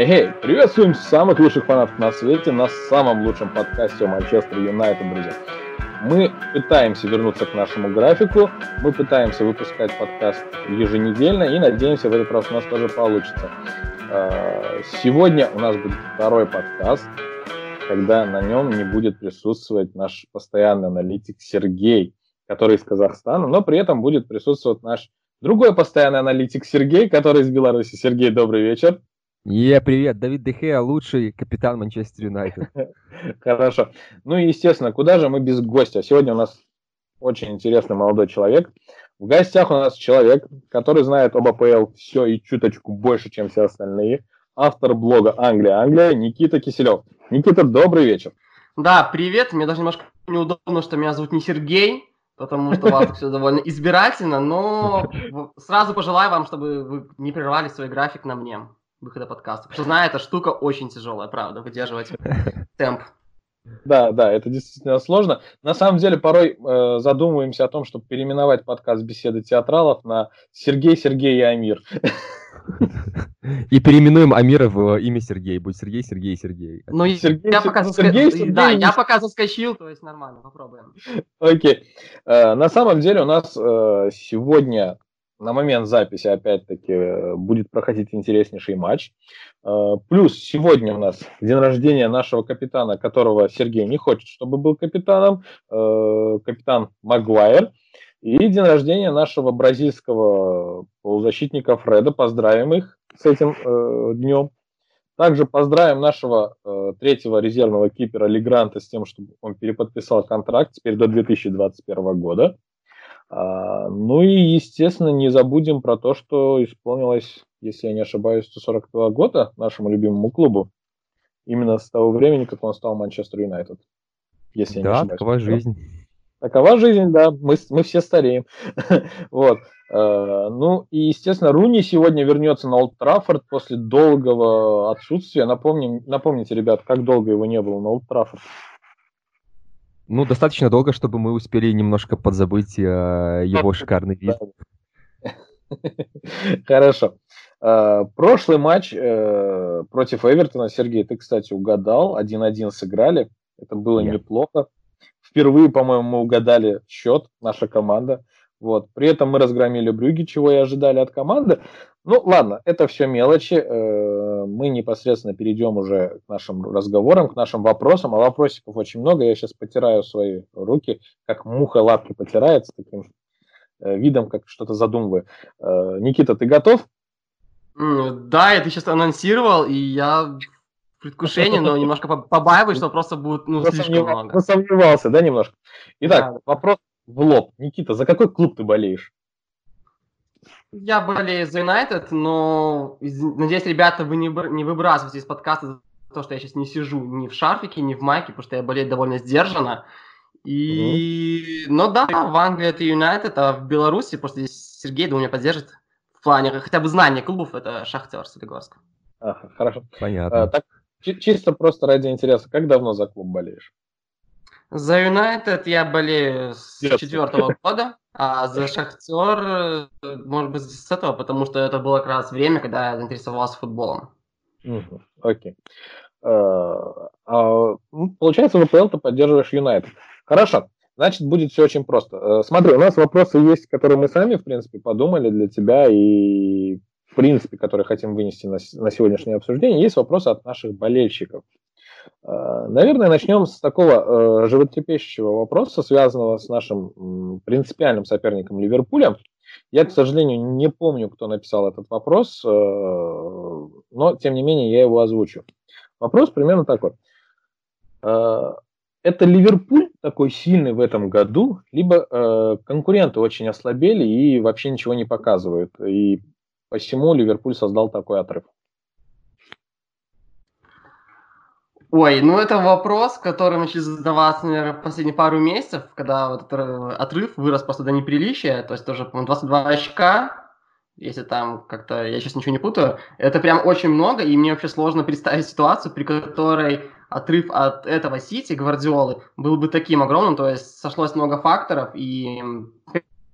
Эй, приветствуем самых лучших фанатов на свете на самом лучшем подкасте о Манчестер Юнайтед, друзья. Мы пытаемся вернуться к нашему графику, мы пытаемся выпускать подкаст еженедельно и надеемся, в этот раз у нас тоже получится. А, сегодня у нас будет второй подкаст, когда на нем не будет присутствовать наш постоянный аналитик Сергей, который из Казахстана, но при этом будет присутствовать наш другой постоянный аналитик Сергей, который из Беларуси. Сергей, добрый вечер. Е, привет, Давид Дехея, лучший капитан Манчестер Юнайтед. Хорошо. Ну и, естественно, куда же мы без гостя? Сегодня у нас очень интересный молодой человек. В гостях у нас человек, который знает об АПЛ все и чуточку больше, чем все остальные. Автор блога Англия, Англия, Никита Киселев. Никита, добрый вечер. Да, привет. Мне даже немножко неудобно, что меня зовут не Сергей, потому что у вас все довольно избирательно, но сразу пожелаю вам, чтобы вы не прервали свой график на мне выхода подкаста. Потому что знаю, эта штука очень тяжелая, правда, выдерживать темп. Да, да, это действительно сложно. На самом деле, порой э, задумываемся о том, чтобы переименовать подкаст «Беседы театралов» на «Сергей, Сергей и Амир». И переименуем Амира в имя Сергей. Будет Сергей, Сергей, Сергей. Ну, Сергей, я, пока Сергей, Сергей, да, я пока заскочил, то есть нормально, попробуем. Окей. Э, на самом деле у нас э, сегодня на момент записи, опять-таки, будет проходить интереснейший матч. Э, плюс сегодня у нас день рождения нашего капитана, которого Сергей не хочет, чтобы был капитаном, э, капитан Магуайр. И день рождения нашего бразильского полузащитника Фреда. Поздравим их с этим э, днем. Также поздравим нашего э, третьего резервного кипера Легранта с тем, чтобы он переподписал контракт теперь до 2021 года. А, ну и, естественно, не забудем про то, что исполнилось, если я не ошибаюсь, 142 года нашему любимому клубу. Именно с того времени, как он стал Манчестер Юнайтед. Если да, я не ошибаюсь. такова жизнь. Такова жизнь, да, мы, мы все стареем. вот. А, ну и, естественно, Руни сегодня вернется на Олд Траффорд после долгого отсутствия. Напомним, напомните, ребят, как долго его не было на Олд Траффорд. Ну, достаточно долго, чтобы мы успели немножко подзабыть э, его шикарный вид. Хорошо. Э, прошлый матч э, против Эвертона, Сергей, ты, кстати, угадал. 1-1 сыграли. Это было неплохо. Впервые, по-моему, мы угадали счет, наша команда. Вот. При этом мы разгромили Брюги, чего и ожидали от команды. Ну, ладно, это все мелочи. Мы непосредственно перейдем уже к нашим разговорам, к нашим вопросам. А вопросиков очень много. Я сейчас потираю свои руки, как муха лапки потирает с таким э, видом, как что-то задумываю. Э, Никита, ты готов? Да, я ты сейчас анонсировал, и я в предвкушении, но немножко побаиваюсь, что просто будет ну, слишком много. Сомневался, да, немножко? Итак, вопрос в лоб. Никита, за какой клуб ты болеешь? Я болею за Юнайтед, но надеюсь, ребята, вы не, не выбрасываете из подкаста за то, что я сейчас не сижу ни в шарфике, ни в майке, потому что я болею довольно сдержанно. И, mm-hmm. ну да, в Англии это Юнайтед, а в Беларуси, просто здесь Сергей, думаю, меня поддержит в плане хотя бы знания клубов, это Шахтер Солигорск. Ага, хорошо. Понятно. А, так, чисто просто ради интереса, как давно за клуб болеешь? За Юнайтед я болею с четвертого года, а за Шахтер, может быть, с этого, потому что это было как раз время, когда я заинтересовался футболом. Окей. А, а, ну, получается, в АПЛ ты поддерживаешь Юнайтед. Хорошо. Значит, будет все очень просто. Э, смотри, у нас вопросы есть, которые мы сами, в принципе, подумали для тебя и, в принципе, которые хотим вынести на, на сегодняшнее обсуждение. Есть вопросы от наших болельщиков. Э, наверное, начнем с такого э, животрепещущего вопроса, связанного с нашим принципиальным соперником Ливерпулем. Я, к сожалению, не помню, кто написал этот вопрос, э, но, тем не менее, я его озвучу. Вопрос примерно такой. Это Ливерпуль такой сильный в этом году, либо конкуренты очень ослабели и вообще ничего не показывают. И посему Ливерпуль создал такой отрыв. Ой, ну это вопрос, который начали задаваться, наверное, последние пару месяцев, когда вот этот отрыв вырос просто до неприличия, то есть тоже, по-моему, 22 очка, если там как-то, я сейчас ничего не путаю, это прям очень много, и мне вообще сложно представить ситуацию, при которой отрыв от этого Сити, Гвардиолы, был бы таким огромным, то есть сошлось много факторов, и,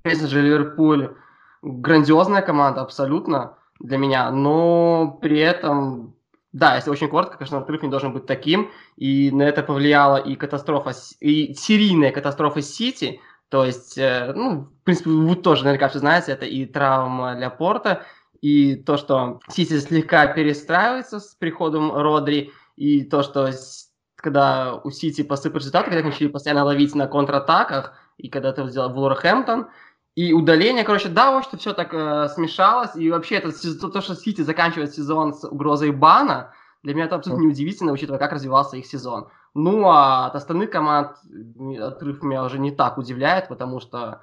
конечно же, Ливерпуль грандиозная команда, абсолютно, для меня, но при этом да, если очень коротко, конечно, отрыв не должен быть таким, и на это повлияла и катастрофа, и серийная катастрофа Сити, то есть, э, ну, в принципе, вы тоже наверняка все знаете, это и травма для Порта, и то, что Сити слегка перестраивается с приходом Родри, и то, что когда у Сити посыпали результаты, когда начали постоянно ловить на контратаках, и когда это сделал Вулверхэмптон, и удаление, короче, да, вот что все так э, смешалось. И вообще это, то, что Сити заканчивает сезон с угрозой бана, для меня это абсолютно неудивительно, учитывая, как развивался их сезон. Ну, а от остальных команд отрыв меня уже не так удивляет, потому что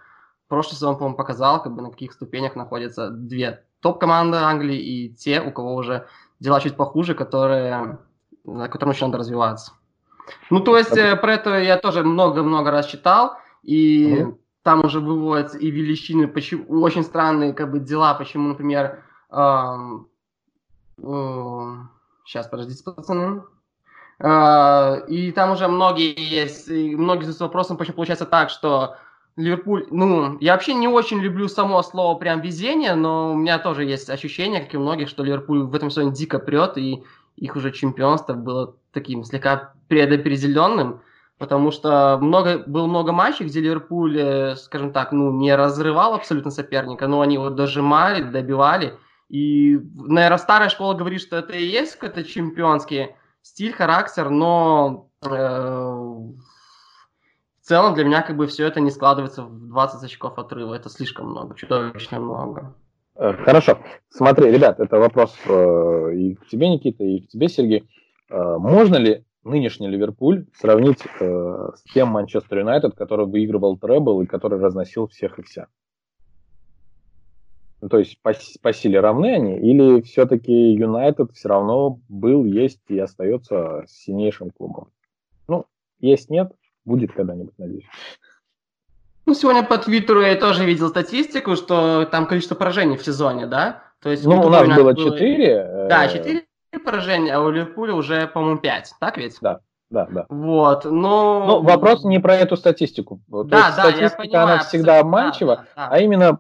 прошлый сезон, по-моему, показал, как бы на каких ступенях находятся две топ-команды Англии и те, у кого уже дела чуть похуже, которые, которые начинают развиваться. Ну, то есть, э, про это я тоже много-много раз читал, и mm-hmm там уже выводятся и величины, почему, очень странные как бы дела, почему, например, эм, э, сейчас, подождите, пацаны, э, и там уже многие есть, многие задаются вопросом, почему получается так, что Ливерпуль, ну, я вообще не очень люблю само слово прям везение, но у меня тоже есть ощущение, как и у многих, что Ливерпуль в этом сезоне дико прет, и их уже чемпионство было таким слегка предопределенным потому что много, было много матчей, где Ливерпуль, э, скажем так, ну, не разрывал абсолютно соперника, но они его дожимали, добивали. И, наверное, старая школа говорит, что это и есть какой-то чемпионский стиль, характер, но э, в целом для меня как бы все это не складывается в 20 очков отрыва. Это слишком много, чудовищно много. Э, хорошо. Смотри, ребят, это вопрос э, и к тебе, Никита, и к тебе, Сергей. Э, можно ли нынешний Ливерпуль сравнить э, с тем Манчестер Юнайтед, который выигрывал требл и который разносил всех и вся? Ну, то есть по, по силе равны они, или все-таки Юнайтед все равно был, есть и остается сильнейшим клубом? Ну, есть, нет, будет когда-нибудь, надеюсь. Ну, сегодня по Твиттеру я тоже видел статистику, что там количество поражений в сезоне, да? То есть, ну, у нас было 4. Да, 4 поражения, а у Ливерпуля уже, по-моему, 5, так ведь? Да, да, да. Вот, но... Ну, вопрос не про эту статистику. Да, То да, статистика, я понимаю, она всегда обманчива, да, да, да. а именно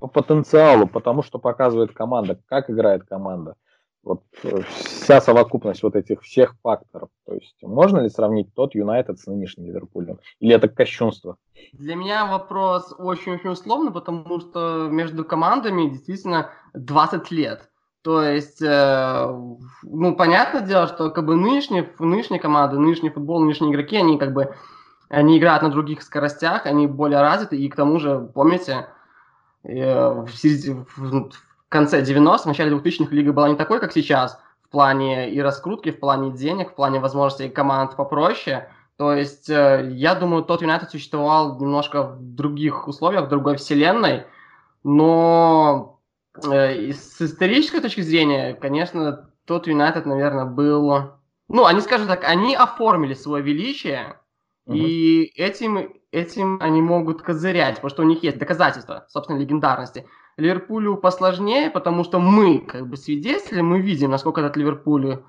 по потенциалу, потому что показывает команда, как играет команда. Вот э, вся совокупность вот этих всех факторов. То есть можно ли сравнить тот Юнайтед с нынешним Ливерпулем? Или это кощунство? Для меня вопрос очень-очень условный, потому что между командами действительно 20 лет. То есть, э, ну, понятное дело, что как бы нынешние, нынешние команды, нынешний футбол, нынешние игроки, они как бы, они играют на других скоростях, они более развиты, и к тому же, помните, э, в, в, в конце 90-х, в начале 2000-х лига была не такой, как сейчас, в плане и раскрутки, в плане денег, в плане возможностей команд попроще. То есть, э, я думаю, тот Юнайтед существовал немножко в других условиях, в другой вселенной, но с исторической точки зрения, конечно, тот Юнайтед, наверное, был... Ну, они, скажем так, они оформили свое величие, угу. и этим, этим они могут козырять, потому что у них есть доказательства, собственно, легендарности. Ливерпулю посложнее, потому что мы, как бы свидетели, мы видим, насколько этот Ливерпуль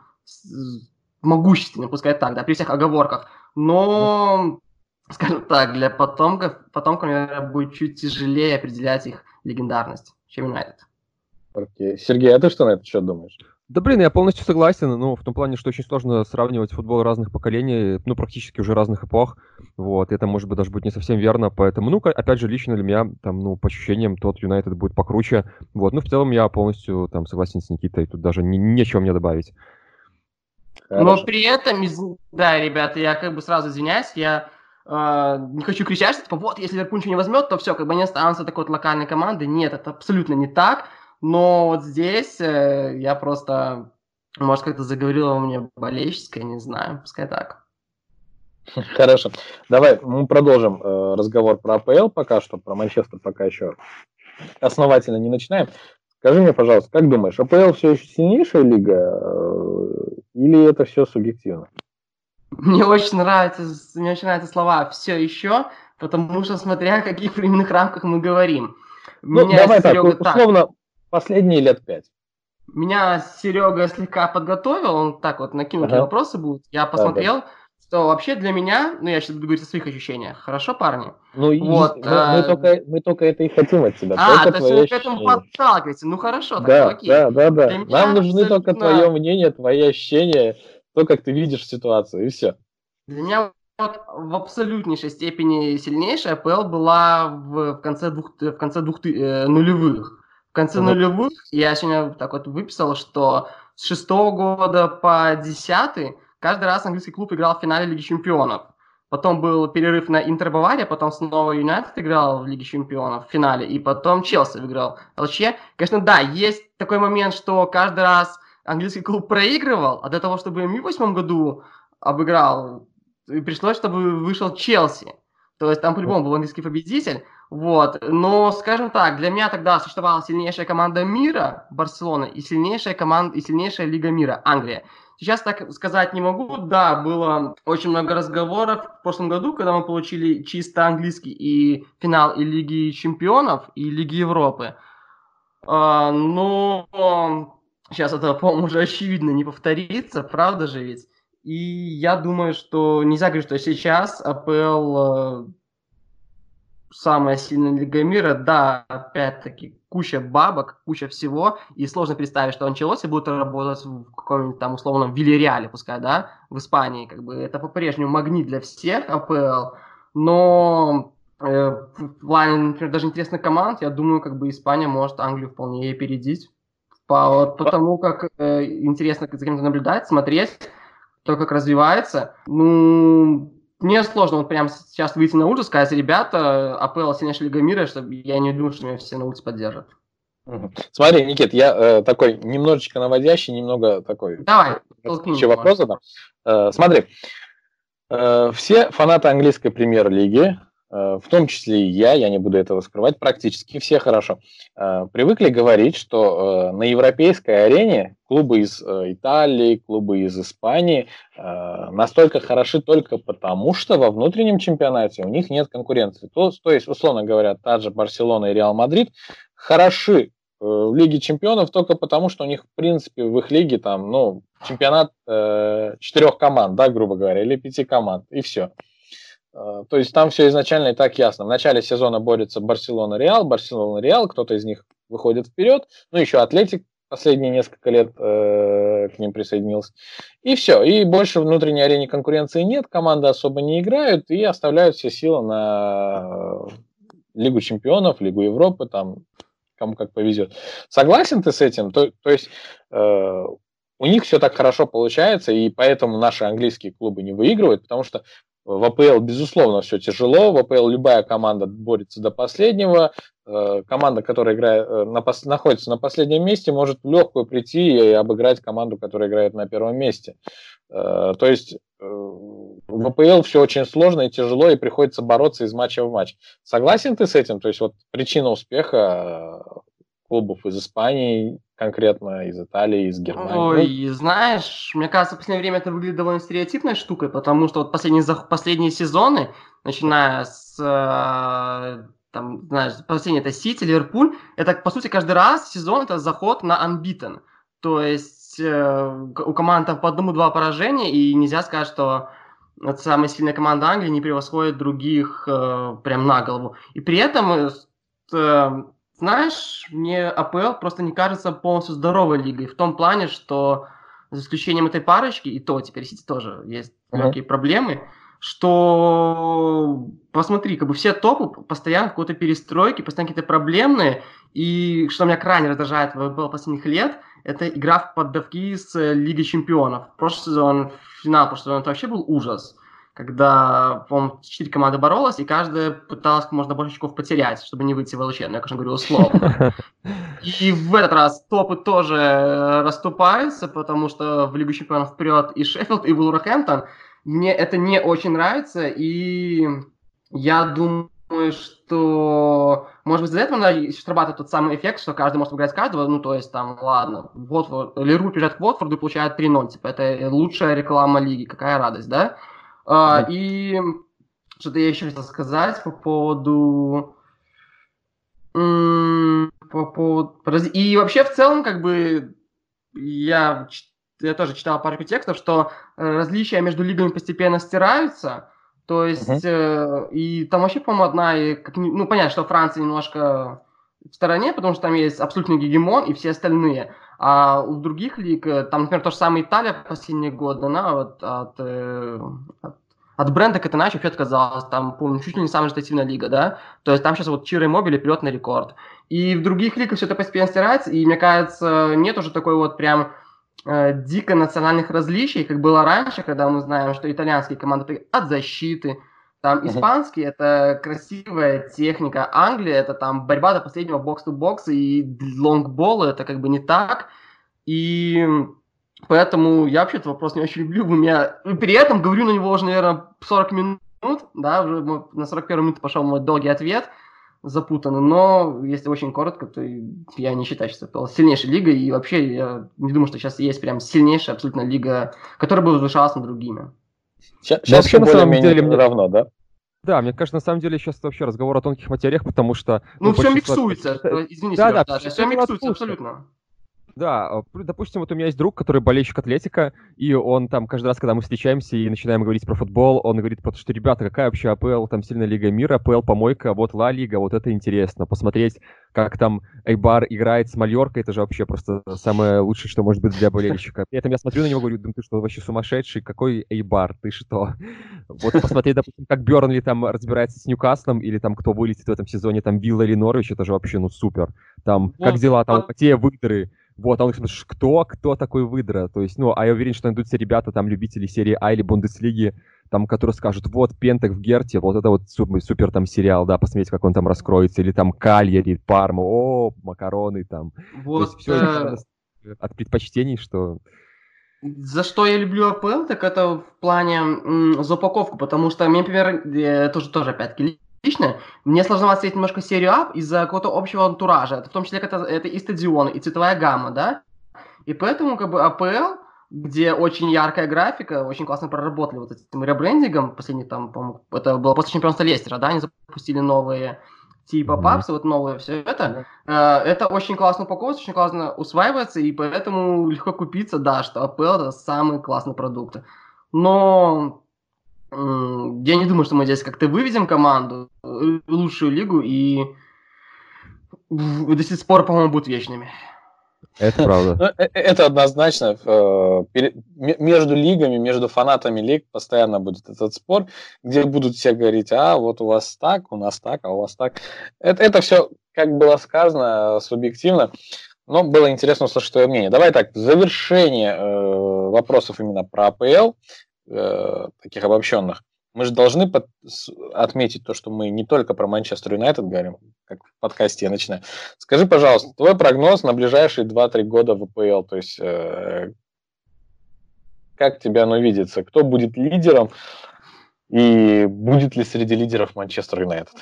могущественный, пускай так, да, при всех оговорках. Но, скажем так, для потомков, потомкам, наверное, будет чуть тяжелее определять их легендарность, чем Юнайтед. Окей. Сергей, а ты что на этот счет думаешь? Да блин, я полностью согласен, ну, в том плане, что очень сложно сравнивать футбол разных поколений, ну, практически уже разных эпох, вот, это, может быть, даже будет не совсем верно, поэтому, ну, опять же, лично для меня, там, ну, по ощущениям, тот Юнайтед будет покруче, вот, ну, в целом я полностью, там, согласен с Никитой, тут даже не, нечего мне добавить. Хорошо. Но при этом, да, ребята, я как бы сразу извиняюсь, я э, не хочу кричать, что, типа, вот, если Ливерпуль ничего не возьмет, то все, как бы они останутся такой вот локальной командой, нет, это абсолютно не так, но вот здесь э, я просто, может, как-то заговорила у меня болельщическое, не знаю, пускай так. Хорошо. Давай мы продолжим э, разговор про АПЛ пока что, про Манчестер пока еще основательно не начинаем. Скажи мне, пожалуйста, как думаешь, АПЛ все еще сильнейшая лига э, или это все субъективно? Мне очень нравятся, мне очень нравятся слова «все еще», потому что смотря о каких временных рамках мы говорим. Ну, Меня давай так, условно, Последние лет пять. Меня Серега слегка подготовил, он так вот накинул, ага. вопросы будут. Я посмотрел, да, да. что вообще для меня, ну я сейчас буду говорить о своих ощущениях, хорошо, парни? Ну, вот, мы, а... мы, только, мы только это и хотим от тебя. А, то есть вы к этому подталкиваете. Ну хорошо, да, окей. Да, да, да. Нам нужны абсолютно... только твое мнение, твои ощущения, то, как ты видишь ситуацию, и все. Для меня вот в абсолютнейшей степени сильнейшая АПЛ была в, в конце двух в конце двух э, нулевых. В конце угу. нулевых я сегодня так вот выписал, что с шестого года по десятый каждый раз английский клуб играл в финале Лиги Чемпионов. Потом был перерыв на Интер Бавария, потом снова Юнайтед играл в Лиге Чемпионов в финале, и потом Челси выиграл ЛЧ. Конечно, да, есть такой момент, что каждый раз английский клуб проигрывал, а для того, чтобы в 2008 году обыграл, пришлось, чтобы вышел Челси. То есть там по-любому был английский победитель. Вот. Но, скажем так, для меня тогда существовала сильнейшая команда мира, Барселона, и сильнейшая команда, и сильнейшая лига мира, Англия. Сейчас так сказать не могу. Да, было очень много разговоров в прошлом году, когда мы получили чисто английский и финал и Лиги Чемпионов, и Лиги Европы. А, но сейчас это, по-моему, уже очевидно не повторится, правда же ведь? И я думаю, что нельзя говорить, что сейчас АПЛ самая сильная лига мира, да, опять-таки, куча бабок, куча всего, и сложно представить, что Анчелоси будет работать в каком-нибудь там условном Вильяреале, пускай, да, в Испании, как бы, это по-прежнему магнит для всех АПЛ, но э, в плане, например, даже интересных команд, я думаю, как бы Испания может Англию вполне опередить, по, вот, потому как э, интересно за кем-то наблюдать, смотреть, то, как развивается, ну, мне сложно вот прямо сейчас выйти на улицу и сказать, ребята, АПЛ сильнейшая лига мира, чтобы я не думаю, что меня все на улице поддержат. Смотри, Никит, я э, такой немножечко наводящий, немного такой... Давай, Еще вопрос задам. Э, смотри, э, все фанаты английской премьер-лиги, Э, в том числе и я, я не буду этого скрывать, практически все хорошо, э, привыкли говорить, что э, на европейской арене клубы из Италии, клубы из Испании настолько хороши только потому, что во внутреннем чемпионате у них нет конкуренции. То, то есть, условно говоря, та же Барселона и Реал Мадрид хороши в Лиге чемпионов только потому, что у них, в принципе, в их лиге там, ну, чемпионат э, четырех команд, да, грубо говоря, или пяти команд, и все. То есть там все изначально и так ясно. В начале сезона борется Барселона-Реал, Барселона-Реал, кто-то из них выходит вперед, ну еще Атлетик последние несколько лет э, к ним присоединился. И все. И больше внутренней арене конкуренции нет, команды особо не играют и оставляют все силы на Лигу чемпионов, Лигу Европы, там кому как повезет. Согласен ты с этим? То, то есть э, у них все так хорошо получается, и поэтому наши английские клубы не выигрывают, потому что в АПЛ, безусловно, все тяжело. В АПЛ любая команда борется до последнего. Э, команда, которая играет, э, на, находится на последнем месте, может в легкую прийти и обыграть команду, которая играет на первом месте. Э, то есть в АПЛ все очень сложно и тяжело, и приходится бороться из матча в матч. Согласен ты с этим? То есть вот причина успеха клубов из Испании конкретно, из Италии, из Германии. Ой, знаешь, мне кажется, в последнее время это выглядит довольно стереотипной штукой, потому что вот последние, последние сезоны, начиная с, э, там, знаешь, последний это Сити, Ливерпуль, это, по сути, каждый раз сезон это заход на unbeaten. То есть э, у команд там по одному-два поражения, и нельзя сказать, что это самая сильная команда Англии не превосходит других э, прям на голову. И при этом э, знаешь, мне АПЛ просто не кажется полностью здоровой лигой. В том плане, что за исключением этой парочки, и то теперь Сити тоже есть uh-huh. легкие проблемы, что посмотри, как бы все топы постоянно в какой-то перестройке, постоянно какие-то проблемные, и что меня крайне раздражает в АПЛ последних лет, это игра в поддавки с Лигой Чемпионов. Прошлый сезон, финал прошлого сезона, это вообще был ужас когда, по-моему, четыре команды боролась, и каждая пыталась как можно больше очков потерять, чтобы не выйти в ЛЧ, ну, я, конечно, говорю условно. И в этот раз топы тоже расступаются, потому что в Лигу Чемпионов вперед и Шеффилд, и Вулверхэмптон. Мне это не очень нравится, и я думаю, что, может быть, из-за этого надо срабатывает тот самый эффект, что каждый может выиграть каждого, ну, то есть, там, ладно, вот, Леру приезжает к Уотфорду и получает 3-0, типа, это лучшая реклама лиги, какая радость, да? А, и что-то я еще хотел сказать по поводу... По поводу... И вообще в целом, как бы, я я тоже читал парочку текстов, что э, различия между лигами постепенно стираются, то есть, uh-huh. э, и там вообще, по-моему, одна, и, как, ну, понятно, что Франция немножко в стороне, потому что там есть абсолютный гегемон и все остальные. А у других лиг, э, там, например, то же самое Италия последние годы, она вот от, э, от, от бренда Катеначо вообще отказалась, там, помню, чуть ли не самая результативная лига, да, то есть там сейчас вот Чиро Мобили прет на рекорд. И в других лигах все это постепенно стирается, и мне кажется, нет уже такой вот прям э, дико национальных различий, как было раньше, когда мы знаем, что итальянские команды от защиты, там испанский это красивая техника, Англия это там борьба до последнего бокс-то-бокса и лонгбол это как бы не так. И поэтому я вообще этот вопрос не очень люблю. У меня при этом говорю на него уже, наверное, 40 минут, да, уже на 41 минуту пошел мой долгий ответ запутанный, но если очень коротко, то я не считаю, что это сильнейшая лига, и вообще я не думаю, что сейчас есть прям сильнейшая абсолютно лига, которая бы возвышалась над другими. Сейчас, сейчас все более-менее деле, равно, да? Да, мне кажется, на самом деле сейчас вообще разговор о тонких материях, потому что... Ну, ну все миксуется, извините, да, да, да, все миксуется абсолютно. Да, а, допустим, вот у меня есть друг, который болельщик Атлетика, и он там каждый раз, когда мы встречаемся и начинаем говорить про футбол, он говорит, потому что, ребята, какая вообще АПЛ, там сильная Лига Мира, АПЛ помойка, вот Ла Лига, вот это интересно. Посмотреть, как там Эйбар играет с Мальоркой, это же вообще просто самое лучшее, что может быть для болельщика. При этом я смотрю на него говорю, ты что, вообще сумасшедший, какой Эйбар, ты что? Вот посмотреть, допустим, как Бернли там разбирается с Ньюкаслом, или там кто вылетит в этом сезоне, там Вилла или Норвич, это же вообще, ну, супер. Там, как дела, там, те выдры, вот, а он говорит, кто, кто такой выдра? То есть, ну, а я уверен, что найдутся ребята, там, любители серии А или Бундеслиги, там, которые скажут, вот, Пентак в Герте, вот это вот супер, супер там сериал, да, посмотреть, как он там раскроется, или там Кальяри, Парма, о, макароны там. Вот, То есть все э... от предпочтений, что... За что я люблю АПЛ, так это в плане м, за упаковку, потому что мне, например, э, тоже, тоже опять-таки лично, мне сложно смотреть немножко серию А из-за какого-то общего антуража. Это в том числе это, это и стадион, и цветовая гамма, да? И поэтому как бы АПЛ, где очень яркая графика, очень классно проработали вот этим ребрендингом, последний там, по-моему, это было после чемпионства Лестера, да, они запустили новые типа папсы, mm-hmm. вот новое все это. Э, это очень классно упаковывается, очень классно усваивается, и поэтому легко купиться, да, что АПЛ это самый классный продукт. Но я не думаю, что мы здесь как-то выведем команду в лучшую лигу, и до сих пор, по-моему, будут вечными. Это правда. Ну, э, э, это однозначно. Э, между лигами, между фанатами лиг постоянно будет этот спор, где будут все говорить, а вот у вас так, у нас так, а у вас так. Это, это все, как было сказано, субъективно. Но было интересно услышать твое мнение. Давай так, в завершение э, вопросов именно про АПЛ э, таких обобщенных, мы же должны под, отметить то, что мы не только про Манчестер Юнайтед говорим, как в подкасте я начинаю. Скажи, пожалуйста, твой прогноз на ближайшие 2-3 года в АПЛ, то есть э, как тебе оно видится? Кто будет лидером и будет ли среди лидеров Манчестер Юнайтед?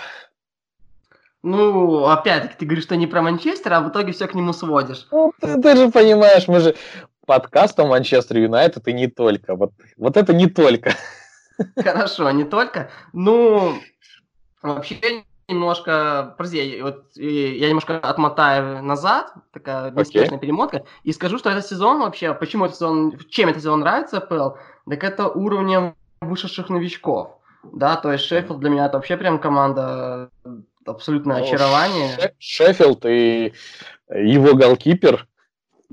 Ну, опять-таки, ты говоришь, что не про Манчестер, а в итоге все к нему сводишь. Ну, ты, ты же понимаешь, мы же подкаст о Манчестер Юнайтед и не только. Вот, вот это не только. Хорошо, не только. Ну, вообще немножко, подожди, вот я немножко отмотаю назад, такая неспешная okay. перемотка, и скажу, что этот сезон вообще, почему этот сезон, чем этот сезон нравится ПЛ, так это уровнем вышедших новичков, да, то есть Шеффилд для меня это вообще прям команда абсолютное ну, очарование. Шеффилд и его голкипер,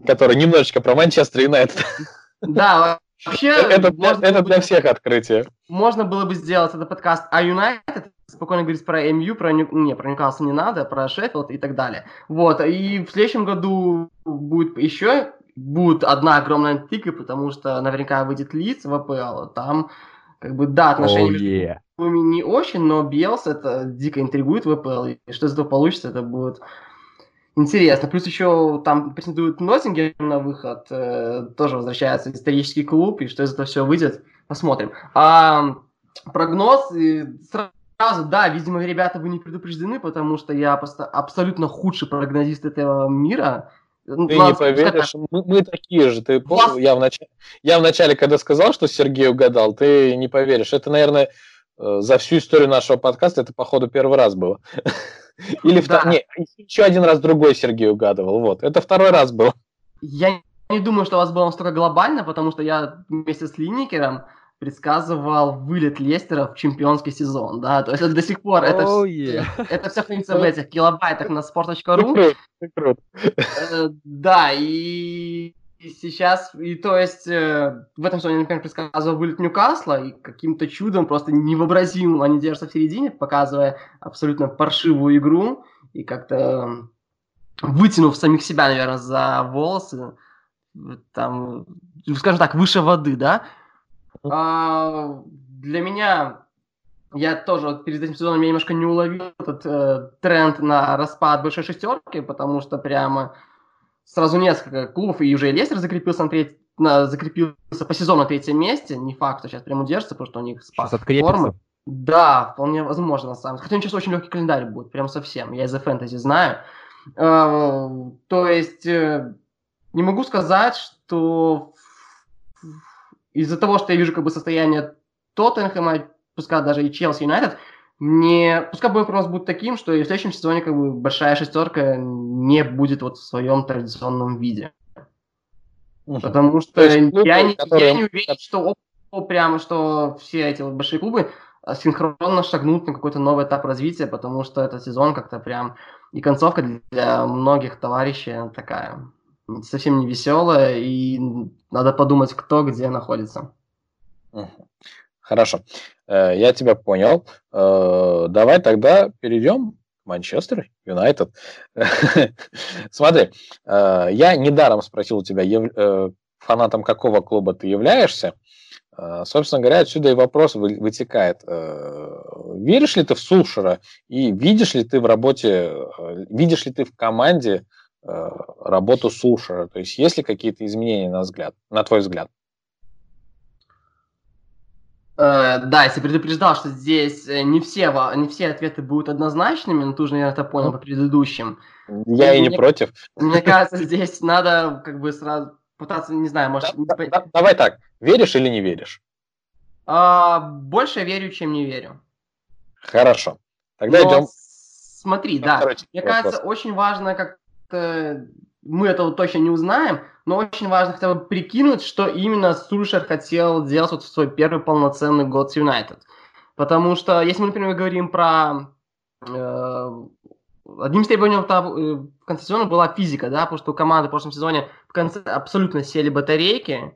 который немножечко про Манчестер Юнайтед. Да, вообще... Это, можно это для всех открытие. Можно было бы сделать этот подкаст о Юнайтед, спокойно говорить про МЮ, про Нью... не, про Ньюкасл не надо, про Шеффилд и так далее. Вот, и в следующем году будет еще будет одна огромная антика, потому что наверняка выйдет Лидс в АПЛ, там как бы, да, отношения oh, yeah. между не очень, но Белс это дико интригует в АПЛ, и что из этого получится, это будет интересно. Плюс еще там претендует Ноттингем на выход, э, тоже возвращается исторический клуб, и что из этого все выйдет, посмотрим. А прогноз сразу, да, видимо, ребята, вы не предупреждены, потому что я просто абсолютно худший прогнозист этого мира. Ты не поверишь, мы, мы такие же. Ты помнишь, я, в нач... я вначале, когда сказал, что Сергей угадал, ты не поверишь. Это, наверное, за всю историю нашего подкаста это, походу, первый раз было. Или да. втор... Не, еще один раз другой Сергей угадывал. Вот, это второй раз был. Я не думаю, что у вас было настолько глобально, потому что я вместе с Линникером предсказывал вылет Лестера в чемпионский сезон, да, то есть до сих пор это, Oh, все, yeah. это все хранится в этих килобайтах на sport.ru. Э, Да, и и сейчас, и то есть э, в этом сезоне, например, предсказывал вылет Ньюкасла, и каким-то чудом, просто невообразимым они держатся в середине, показывая абсолютно паршивую игру, и как-то э, вытянув самих себя, наверное, за волосы, там, скажем так, выше воды, да. А, для меня, я тоже вот перед этим сезоном я немножко не уловил этот э, тренд на распад большой шестерки, потому что прямо сразу несколько клубов, и уже и Лестер закрепился на, треть, на закрепился по сезону на третьем месте. Не факт, что сейчас прям удержится, потому что у них спас формы. Да, вполне возможно, на самом деле. Хотя у них сейчас очень легкий календарь будет, прям совсем. Я из-за фэнтези знаю. Э, То есть, э, не могу сказать, что из-за того, что я вижу как бы состояние Тоттенхэма, пускай даже и Челси Юнайтед, мне, пускай вопрос будет таким, что и в следующем сезоне как бы большая шестерка не будет вот в своем традиционном виде. Потому что То есть клубы, я, не, которые- я не уверен, что прямо что все эти вот большие клубы а, синхронно шагнут на какой-то новый этап развития, потому что этот сезон как-то прям и концовка для многих товарищей такая совсем не веселая, и надо подумать, кто где находится. Мгм. Хорошо. Э, Я тебя понял. Э, Давай тогда перейдем к Манчестер Юнайтед. Смотри, э, я недаром спросил у тебя, фанатом какого клуба ты являешься. Собственно говоря, отсюда и вопрос вы- вытекает. Веришь ли ты в Сулшера и видишь ли ты в работе, видишь ли ты в команде работу Сулшера? То есть есть ли какие-то изменения на взгляд, на твой взгляд? Э, да, если предупреждал, что здесь э, не все, не все ответы будут однозначными, но ты уже, наверное, это понял по предыдущим. Я и не Мне- против. Мне кажется, здесь надо как бы сразу пытаться, не знаю, может... Да- да- да- Давай так, веришь или не веришь? А, больше верю, чем не верю. Хорошо. Тогда Но идем. Смотри, на да. Мне вопрос. кажется, очень важно как-то... Мы этого точно не узнаем, но очень важно хотя бы прикинуть, что именно Сульшер хотел делать вот в свой первый полноценный год с Юнайтед. Потому что, если мы, например, говорим про... э, одним из требований э, в конце сезона была физика, да, потому что у команды в прошлом сезоне в конце абсолютно сели батарейки,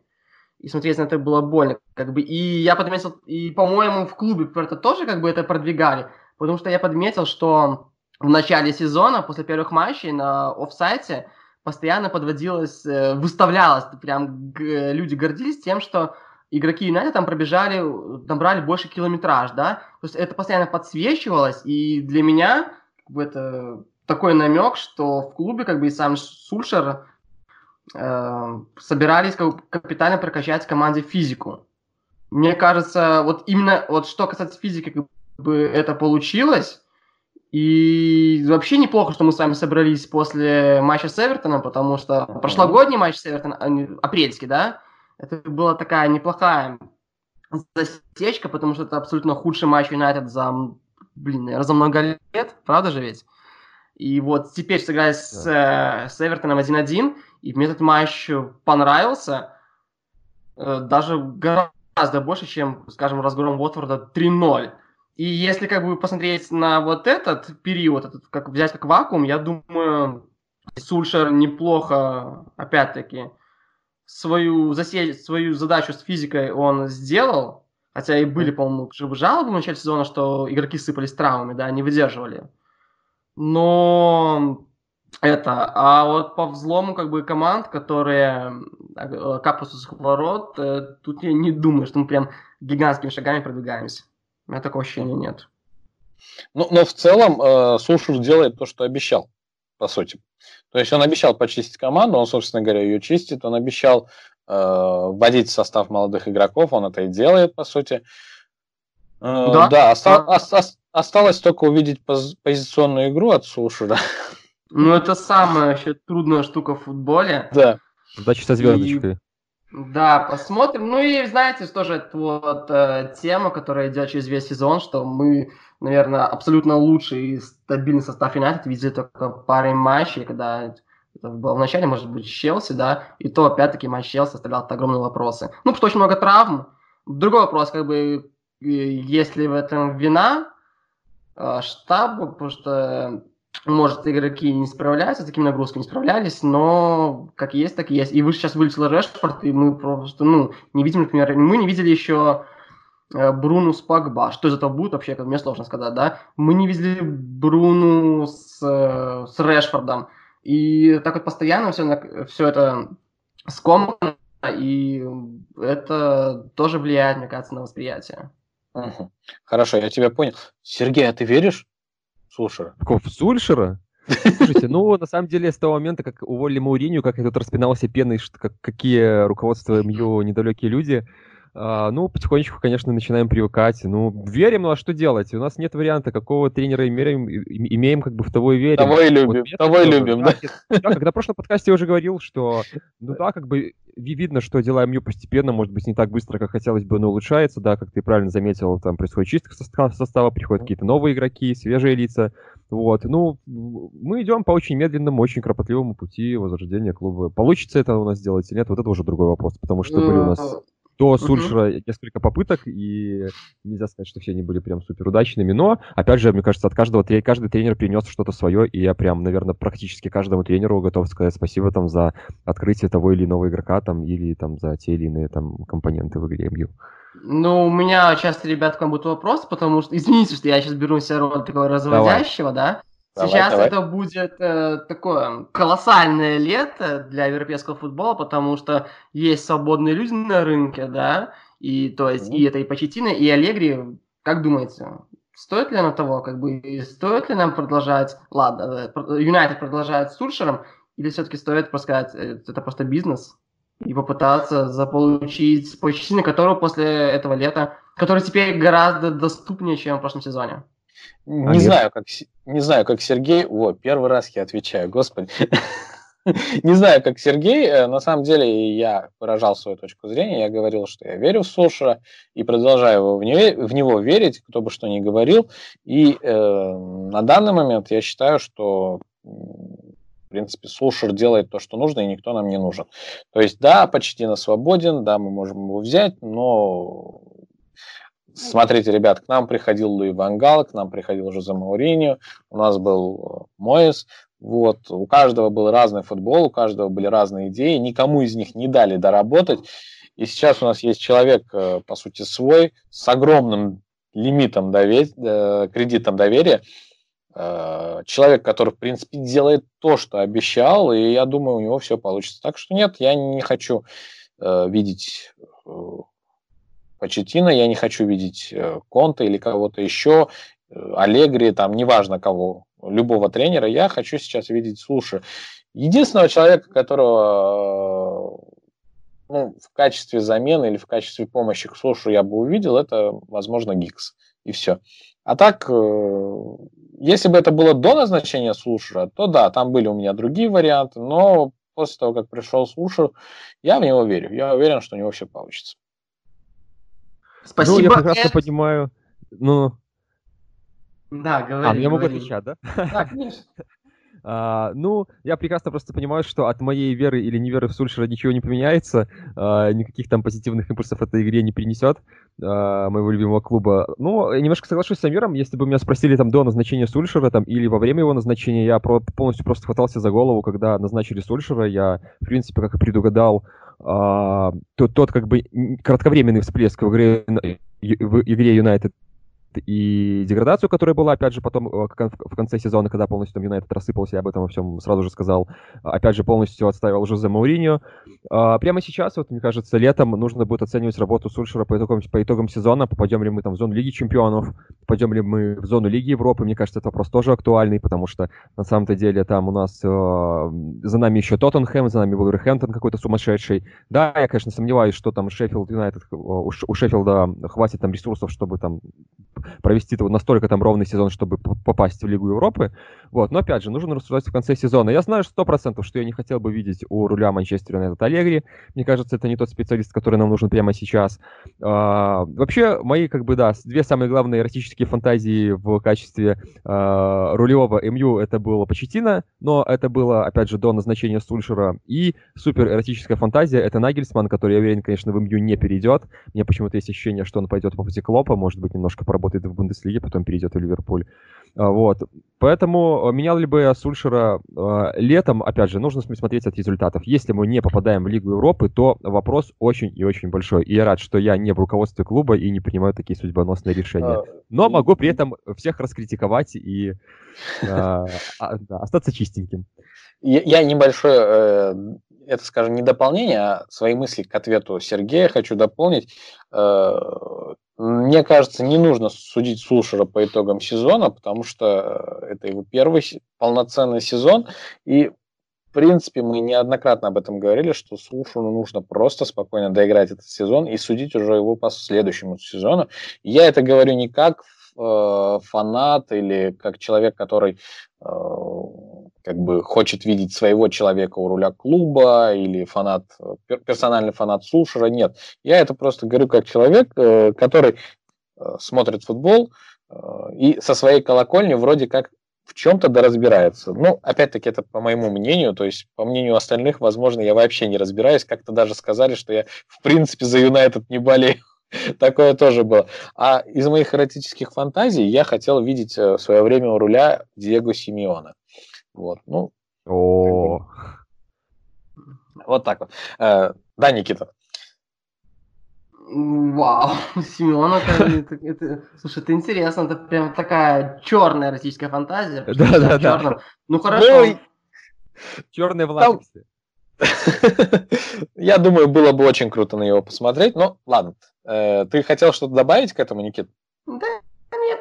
и смотреть на это было больно, как бы, и я подметил, и, по-моему, в клубе это тоже, как бы, это продвигали, потому что я подметил, что в начале сезона, после первых матчей на офсайте, постоянно подводилось, э, выставлялось, прям люди гордились тем, что игроки Юнайтед там пробежали, набрали больше километраж, да, то есть это постоянно подсвечивалось, и для меня это такой намек, что в клубе как бы и сам Сульшер э, собирались как капитально прокачать команде физику. Мне кажется, вот именно вот что касается физики, как бы это получилось. И вообще неплохо, что мы с вами собрались после матча с Эвертоном, потому что прошлогодний матч с Эвертоном, а апрельский, да, это была такая неплохая засечка, потому что это абсолютно худший матч Юнайтед за, блин, наверное, за много лет, правда же ведь? И вот теперь сыграли с, э, с Эвертоном 1-1, и мне этот матч понравился, э, даже гораздо больше, чем, скажем, разгром Уотфорда 3-0. И если как бы посмотреть на вот этот период, этот, как взять как вакуум, я думаю, Сульшер неплохо, опять-таки, свою, засе... свою задачу с физикой он сделал, хотя и были, по-моему, жалобы в начале сезона, что игроки сыпались травмами, да, не выдерживали. Но это, а вот по взлому как бы команд, которые э, капают с ворот, э, тут я не думаю, что мы прям гигантскими шагами продвигаемся. У меня такого ощущения нет. Ну, но в целом э, Сулшер делает то, что обещал, по сути. То есть он обещал почистить команду, он, собственно говоря, ее чистит, он обещал э, вводить в состав молодых игроков, он это и делает, по сути. Э, Да. да, оста- Да. ос- ос- осталось только увидеть поз- позиционную игру от Сулшера. Ну, это самая вообще трудная штука в футболе. да. Удачи со звездочкой. Да, посмотрим. Ну и знаете, тоже вот э, тема, которая идет через весь сезон, что мы, наверное, абсолютно лучший и стабильный состав Юнайтед видели только парой матчей, когда это было в начале, может быть, Челси, да, и то, опять-таки, матч Челси оставлял огромные вопросы. Ну, потому что очень много травм. Другой вопрос, как бы, есть ли в этом вина э, штаба, потому что, может, игроки не справляются с такими нагрузками, справлялись, но как есть, так и есть. И вы сейчас вылетел Решфорд, и мы просто, ну, не видим, например, мы не видели еще Э, Бруну с Погба. Что из этого будет вообще, как мне сложно сказать, да? Мы не видели Бруну с, э, с Решфордом. И так вот постоянно все, все это скомкано, и это тоже влияет, мне кажется, на восприятие. Хорошо, я тебя понял. Сергей, а ты веришь Сульшера? В Сульшера? Слушайте, ну, на самом деле, с того момента, как уволили Мауриню, как я тут распинался пеной, что, как, какие руководство МЮ недалекие люди, ну, потихонечку, конечно, начинаем привыкать. Ну, верим, ну а что делать? У нас нет варианта, какого тренера имеем, имеем как бы в того и верим. Того и любим, вот того и любим, да. Да, когда в прошлом подкасте я уже говорил, что, ну да, как бы видно, что дела МЮ постепенно, может быть, не так быстро, как хотелось бы, но улучшается, да, как ты правильно заметил, там происходит чистка состава, состава приходят какие-то новые игроки, свежие лица, вот, ну, мы идем по очень медленному, очень кропотливому пути возрождения клуба. Получится это у нас сделать или нет, вот это уже другой вопрос, потому что были у нас ну, до Сульшера uh-huh. несколько попыток, и нельзя сказать, что все они были прям супер удачными, но, опять же, мне кажется, от каждого каждый тренер принес что-то свое, и я прям, наверное, практически каждому тренеру готов сказать спасибо там за открытие того или иного игрока там, или там за те или иные там компоненты в игре МЮ. Ну, у меня часто, ребят, к вам будут вопросы, потому что, извините, что я сейчас беру себя роль такого разводящего, Давай. да, Давай, Сейчас давай. это будет э, такое колоссальное лето для европейского футбола, потому что есть свободные люди на рынке, да, и то есть mm-hmm. и это и Почетина, и Аллегри. Как думаете, стоит ли оно того, как бы стоит ли нам продолжать, ладно, э, Юнайтед продолжает с Сульшером, или все-таки стоит сказать, э, это просто бизнес, и попытаться заполучить Почетина, которого после этого лета, который теперь гораздо доступнее, чем в прошлом сезоне? Не знаю, как, не знаю, как Сергей. О, первый раз я отвечаю, господи. Не знаю, как Сергей. Э, на самом деле я выражал свою точку зрения. Я говорил, что я верю в Сушера и продолжаю в, него, в него верить, кто бы что ни говорил. И э, на данный момент я считаю, что в принципе, Сушер делает то, что нужно, и никто нам не нужен. То есть, да, почти на свободен, да, мы можем его взять, но Смотрите, ребят, к нам приходил Луи Вангал, к нам приходил Жозе Мауриньо, у нас был э, Моэс, вот, у каждого был разный футбол, у каждого были разные идеи, никому из них не дали доработать, и сейчас у нас есть человек, э, по сути, свой, с огромным лимитом доверия, э, кредитом доверия, человек, который, в принципе, делает то, что обещал, и я думаю, у него все получится. Так что нет, я не хочу видеть Почетина, я не хочу видеть э, Конта или кого-то еще, э, Аллегри, там, неважно кого, любого тренера, я хочу сейчас видеть Суши. Единственного человека, которого э, ну, в качестве замены или в качестве помощи к Сушу я бы увидел, это, возможно, Гикс. И все. А так, если бы это было до назначения Сушера, то да, там были у меня другие варианты, но после того, как пришел Сушер, я в него верю. Я уверен, что у него все получится. Спасибо. Ну, я прекрасно Эд... понимаю. Ну. Да, говори. А, я могу отвечать, да? Да, конечно. А, ну, я прекрасно просто понимаю, что от моей веры или неверы в Сульшера ничего не поменяется, а, никаких там позитивных импульсов этой игре не принесет а, моего любимого клуба. Ну, немножко соглашусь с Амиром, если бы меня спросили там до назначения Сульшера там, или во время его назначения, я про- полностью просто хватался за голову, когда назначили Сульшера, я, в принципе, как и предугадал, а, тот, тот как бы кратковременный всплеск в игре, в игре Юнайтед и деградацию, которая была, опять же, потом э, в конце сезона, когда полностью там Юнайтед рассыпался, я об этом во всем сразу же сказал, опять же, полностью отставил Жозе Мауриньо. А, прямо сейчас, вот, мне кажется, летом нужно будет оценивать работу Сульшера по итогам, по итогам сезона, попадем ли мы там в зону Лиги Чемпионов, попадем ли мы в зону Лиги Европы, мне кажется, это вопрос тоже актуальный, потому что на самом-то деле там у нас э, за нами еще Тоттенхэм, за нами Вулверхэмптон какой-то сумасшедший. Да, я, конечно, сомневаюсь, что там Шеффилд Юнайтед, у Шеффилда хватит там ресурсов, чтобы там провести настолько там ровный сезон, чтобы попасть в Лигу Европы. Вот. Но опять же, нужно рассуждать в конце сезона. Я знаю сто процентов, что я не хотел бы видеть у руля Манчестера Юнайтед Аллегри. Мне кажется, это не тот специалист, который нам нужен прямо сейчас. А, вообще, мои, как бы, да, две самые главные эротические фантазии в качестве а, рулевого МЮ это было Почетина, но это было, опять же, до назначения Сульшера. И супер эротическая фантазия это Нагельсман, который, я уверен, конечно, в МЮ не перейдет. Мне почему-то есть ощущение, что он пойдет по пути Клопа, может быть, немножко поработает в Бундеслиге, потом перейдет в Ливерпуль. А, вот. Поэтому а, менял ли бы я Сульшера э, летом, опять же, нужно смотреть от результатов. Если мы не попадаем в Лигу Европы, то вопрос очень и очень большой. И я рад, что я не в руководстве клуба и не принимаю такие судьбоносные решения. А, Но могу при этом всех раскритиковать и э, остаться чистеньким. Я небольшое, э, это, скажем, не дополнение, а свои мысли к ответу Сергея хочу дополнить. Э, мне кажется, не нужно судить Сушера по итогам сезона, потому что э, это его первый полноценный сезон. И, в принципе, мы неоднократно об этом говорили, что Сушеру нужно просто спокойно доиграть этот сезон и судить уже его по следующему сезону. Я это говорю не как э, фанат или как человек, который как бы хочет видеть своего человека у руля клуба или фанат, персональный фанат Сушера. Нет, я это просто говорю как человек, э, который э, смотрит футбол э, и со своей колокольни вроде как в чем-то да разбирается. Ну, опять-таки, это по моему мнению, то есть по мнению остальных, возможно, я вообще не разбираюсь. Как-то даже сказали, что я, в принципе, за Юнайтед не болею. Такое тоже было. А из моих эротических фантазий я хотел видеть в свое время у руля Диего Симеона. Вот, ну. О. Вот так вот. Э, да, Никита. Вау, Симеон, это, это, это, слушай, это интересно, это прям такая черная российская фантазия. Да, да, да. Ну хорошо. Ну, Черные в Я думаю, было бы очень круто на него посмотреть, но ладно. Э, ты хотел что-то добавить к этому, Никит? Да,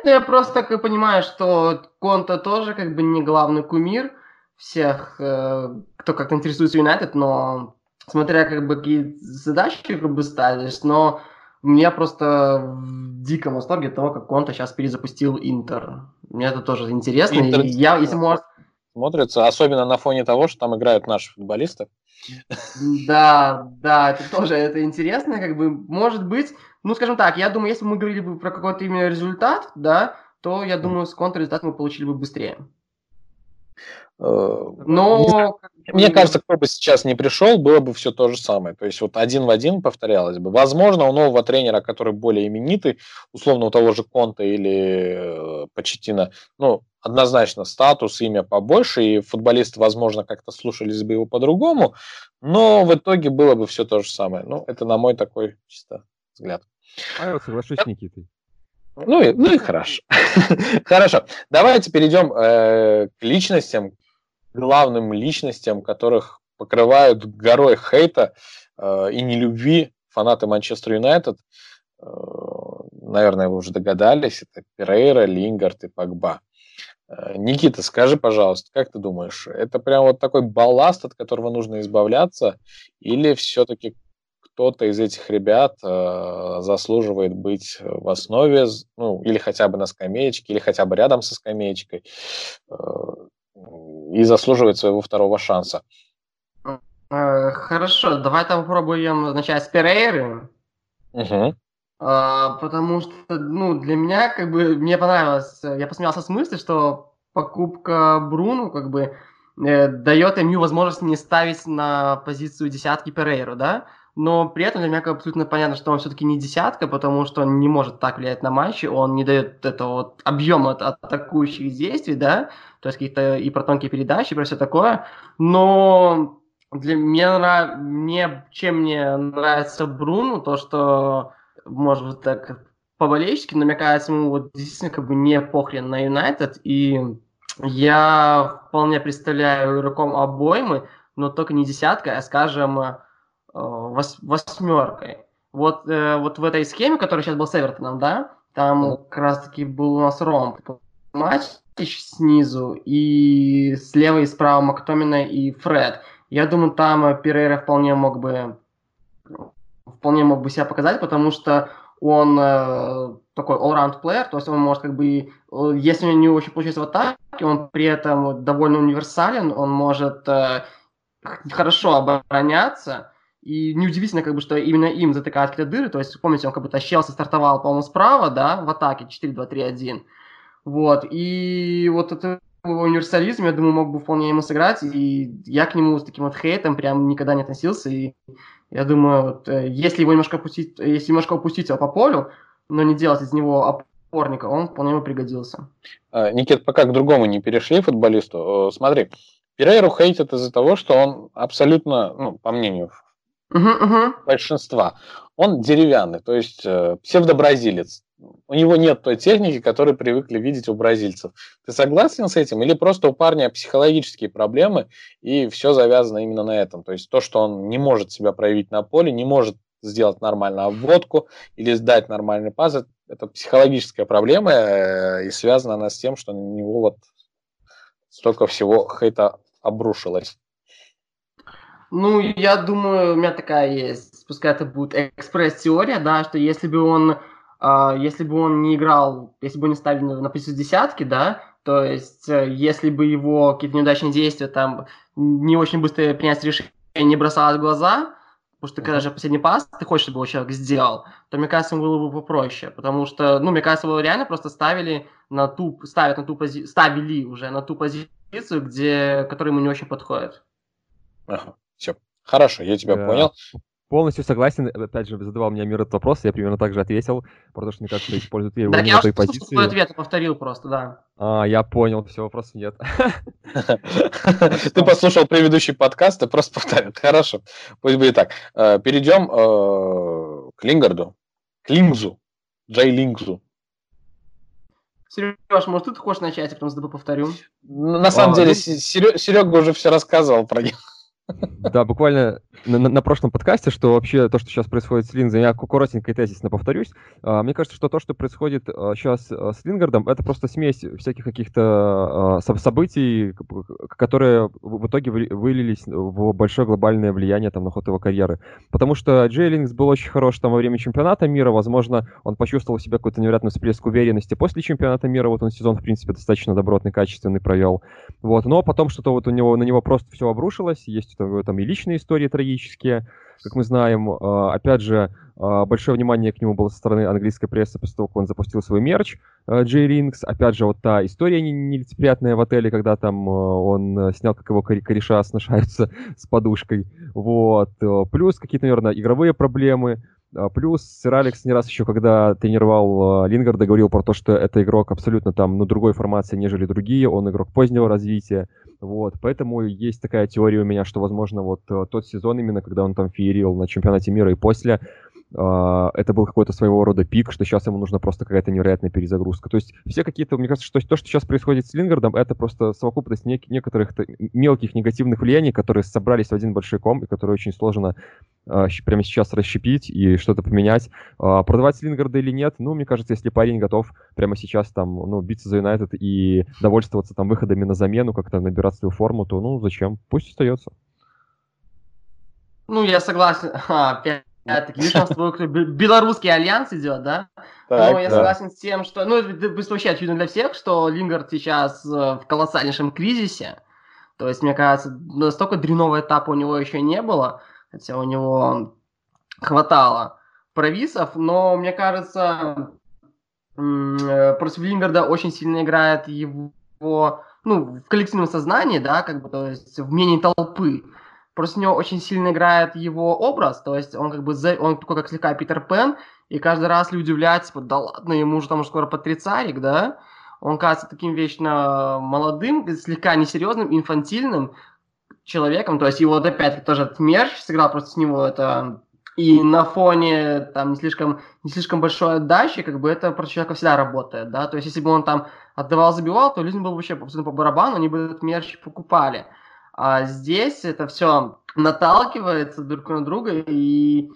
нет, ну я просто так и понимаю, что Конта тоже как бы не главный кумир всех, э, кто как-то интересуется Юнайтед, но смотря как бы какие задачи как бы ставишь, но мне просто в диком восторге того, как Конта сейчас перезапустил Интер. Мне это тоже интересно. Интер... И я, если можно... Смотрится, особенно на фоне того, что там играют наши футболисты. Да, да, это тоже это интересно, как бы, может быть, ну, скажем так, я думаю, если бы мы говорили бы про какой-то именно результат, да, то, я думаю, с контррезультат мы получили бы быстрее. Э, Но... Мне кажется, кто бы сейчас не пришел, было бы все то же самое. То есть вот один в один повторялось бы. Возможно, у нового тренера, который более именитый, условно у того же Конта или э, Почетина, ну, однозначно статус, имя побольше, и футболисты, возможно, как-то слушались бы его по-другому, но в итоге было бы все то же самое. Ну, это на мой такой чисто взгляд. А я соглашусь с Никитой. Ну и, ну и хорошо. хорошо. Давайте перейдем э, к личностям, главным личностям, которых покрывают горой хейта э, и нелюбви фанаты Манчестер Юнайтед. Э, наверное, вы уже догадались, это Перейра, Лингард и Погба. Э, Никита, скажи, пожалуйста, как ты думаешь, это прям вот такой балласт, от которого нужно избавляться, или все-таки кто-то из этих ребят э, заслуживает быть в основе, ну, или хотя бы на скамеечке, или хотя бы рядом со скамеечкой, э, и заслуживает своего второго шанса. Э, хорошо, давай попробуем начать с Перейры. Угу. А, потому что, ну, для меня, как бы, мне понравилось, я посмеялся с мысли, что покупка Бруну, как бы, э, дает ему возможность не ставить на позицию десятки Перейру, да? Но при этом для меня абсолютно понятно, что он все-таки не десятка, потому что он не может так влиять на матчи, он не дает этого вот объема от атакующих действий, да, то есть какие-то и про тонкие передачи, и про все такое, но для меня, мне, чем мне нравится Бруну, то, что, может быть, так по-болельщики намекается ему вот действительно как бы не похрен на Юнайтед, и я вполне представляю игроком обоймы, но только не десятка, а, скажем, вос, восьмеркой. Вот, э, вот в этой схеме, которая сейчас был с Эвертоном, да, там как раз-таки был у нас ромб. Матч снизу, и слева и справа Мактомина и Фред. Я думаю, там Перейра вполне мог бы вполне мог бы себя показать, потому что он э, такой all-round player, то есть он может как бы, если у него не очень получается в атаке, он при этом довольно универсален, он может э, хорошо обороняться, и неудивительно, как бы, что именно им затыкают какие-то дыры. То есть, помните, он как бы тащился, стартовал, по-моему, справа, да, в атаке 4-2-3-1. Вот. И вот это универсализм, я думаю, мог бы вполне ему сыграть. И я к нему с таким вот хейтом прям никогда не относился. И я думаю, вот, э, если его немножко опустить, если немножко опустить его по полю, но не делать из него опорника, он вполне ему пригодился. А, Никит, пока к другому не перешли футболисту, смотри, Перейру хейтят из-за того, что он абсолютно, ну, по мнению uh-huh, uh-huh. большинства, он деревянный, то есть э, псевдобразилец. У него нет той техники, которую привыкли видеть у бразильцев. Ты согласен с этим? Или просто у парня психологические проблемы, и все завязано именно на этом? То есть то, что он не может себя проявить на поле, не может сделать нормальную обводку или сдать нормальный пас, это психологическая проблема, э, и связана она с тем, что на него вот столько всего хейта обрушилось. Ну, я думаю, у меня такая есть, пускай это будет экспресс-теория, да, что если бы он, э, если бы он не играл, если бы не ставили на, на позицию десятки, да, то есть э, если бы его какие-то неудачные действия, там, не очень быстрое принятие решения не бросалось в глаза, потому что когда же последний пас, ты хочешь, чтобы его человек сделал, то, мне кажется, ему было бы попроще, потому что, ну, мне кажется, его реально просто ставили на ту, ставят на ту позицию, ставили уже на ту позицию, где, которая ему не очень подходит. Ага. Все. Хорошо, я тебя да. понял. Полностью согласен. Опять же, задавал мне Мир этот вопрос, я примерно так же ответил, потому что, мне кажется, используют его не на той позиции. Да, я ответ повторил просто, да. А, я понял, все, вопросов нет. Ты послушал предыдущий подкаст и просто повторил. Хорошо, пусть будет так. Э, Перейдем э, к Лингарду, к Лингзу, Джей Лингзу. Сереж, может, ты хочешь начать, а потом с тобой повторю? На самом а, деле, ну... Серега уже все рассказывал про него. Да, буквально на, на, прошлом подкасте, что вообще то, что сейчас происходит с Линзой, я коротенько и тезисно повторюсь. А, мне кажется, что то, что происходит а, сейчас а, с Лингардом, это просто смесь всяких каких-то а, событий, которые в итоге вылились в большое глобальное влияние там, на ход его карьеры. Потому что Джей Лингс был очень хорош там во время чемпионата мира, возможно, он почувствовал в себе какой-то невероятный всплеск уверенности после чемпионата мира, вот он сезон, в принципе, достаточно добротный, качественный провел. Вот, но потом что-то вот у него, на него просто все обрушилось, есть там, там и личные истории трагические, как мы знаем. А, опять же, а, большое внимание к нему было со стороны английской прессы после того, как он запустил свой мерч Ринкс. Опять же, вот та история нелицеприятная в отеле, когда там он снял, как его кореша сношаются с подушкой. Вот. Плюс какие-то, наверное, игровые проблемы. Плюс сэр Алекс не раз еще, когда тренировал Лингарда, говорил про то, что это игрок абсолютно там, ну, другой формации, нежели другие. Он игрок позднего развития. Вот, поэтому есть такая теория у меня, что, возможно, вот э, тот сезон именно, когда он там феерил на чемпионате мира и после, это был какой-то своего рода пик, что сейчас ему нужна просто какая-то невероятная перезагрузка. То есть все какие-то, мне кажется, что то, что сейчас происходит с Лингардом, это просто совокупность нек- некоторых мелких негативных влияний, которые собрались в один большой ком, и которые очень сложно uh, прямо сейчас расщепить и что-то поменять. Uh, продавать Лингарда или нет, ну, мне кажется, если парень готов прямо сейчас там, ну, биться за Юнайтед и довольствоваться там выходами на замену, как-то набирать свою форму, то, ну, зачем? Пусть остается. Ну, я согласен. А, опять Видишь, у нас твой белорусский альянс идет, да? Так, Но я да. согласен с тем, что... Ну, это вообще очевидно для всех, что Лингард сейчас э, в колоссальнейшем кризисе. То есть, мне кажется, настолько дрянного этапа у него еще не было, хотя у него хватало провисов, но мне кажется, э, против Лингарда очень сильно играет его, ну, в коллективном сознании, да, как бы, то есть в мнении толпы. Просто у него очень сильно играет его образ, то есть он как бы, он такой как слегка Питер Пен, и каждый раз люди удивляются, типа, да ладно, ему уже там уже скоро под тридцатик, да? Он кажется таким вечно молодым, слегка несерьезным, инфантильным человеком, то есть его вот опять тоже этот мерч сыграл просто с него это и на фоне там не слишком, не слишком большой отдачи, как бы это против человека всегда работает, да, то есть если бы он там отдавал, забивал, то людям было бы вообще по барабану, они бы этот мерч покупали. А здесь это все наталкивается друг на друга, и,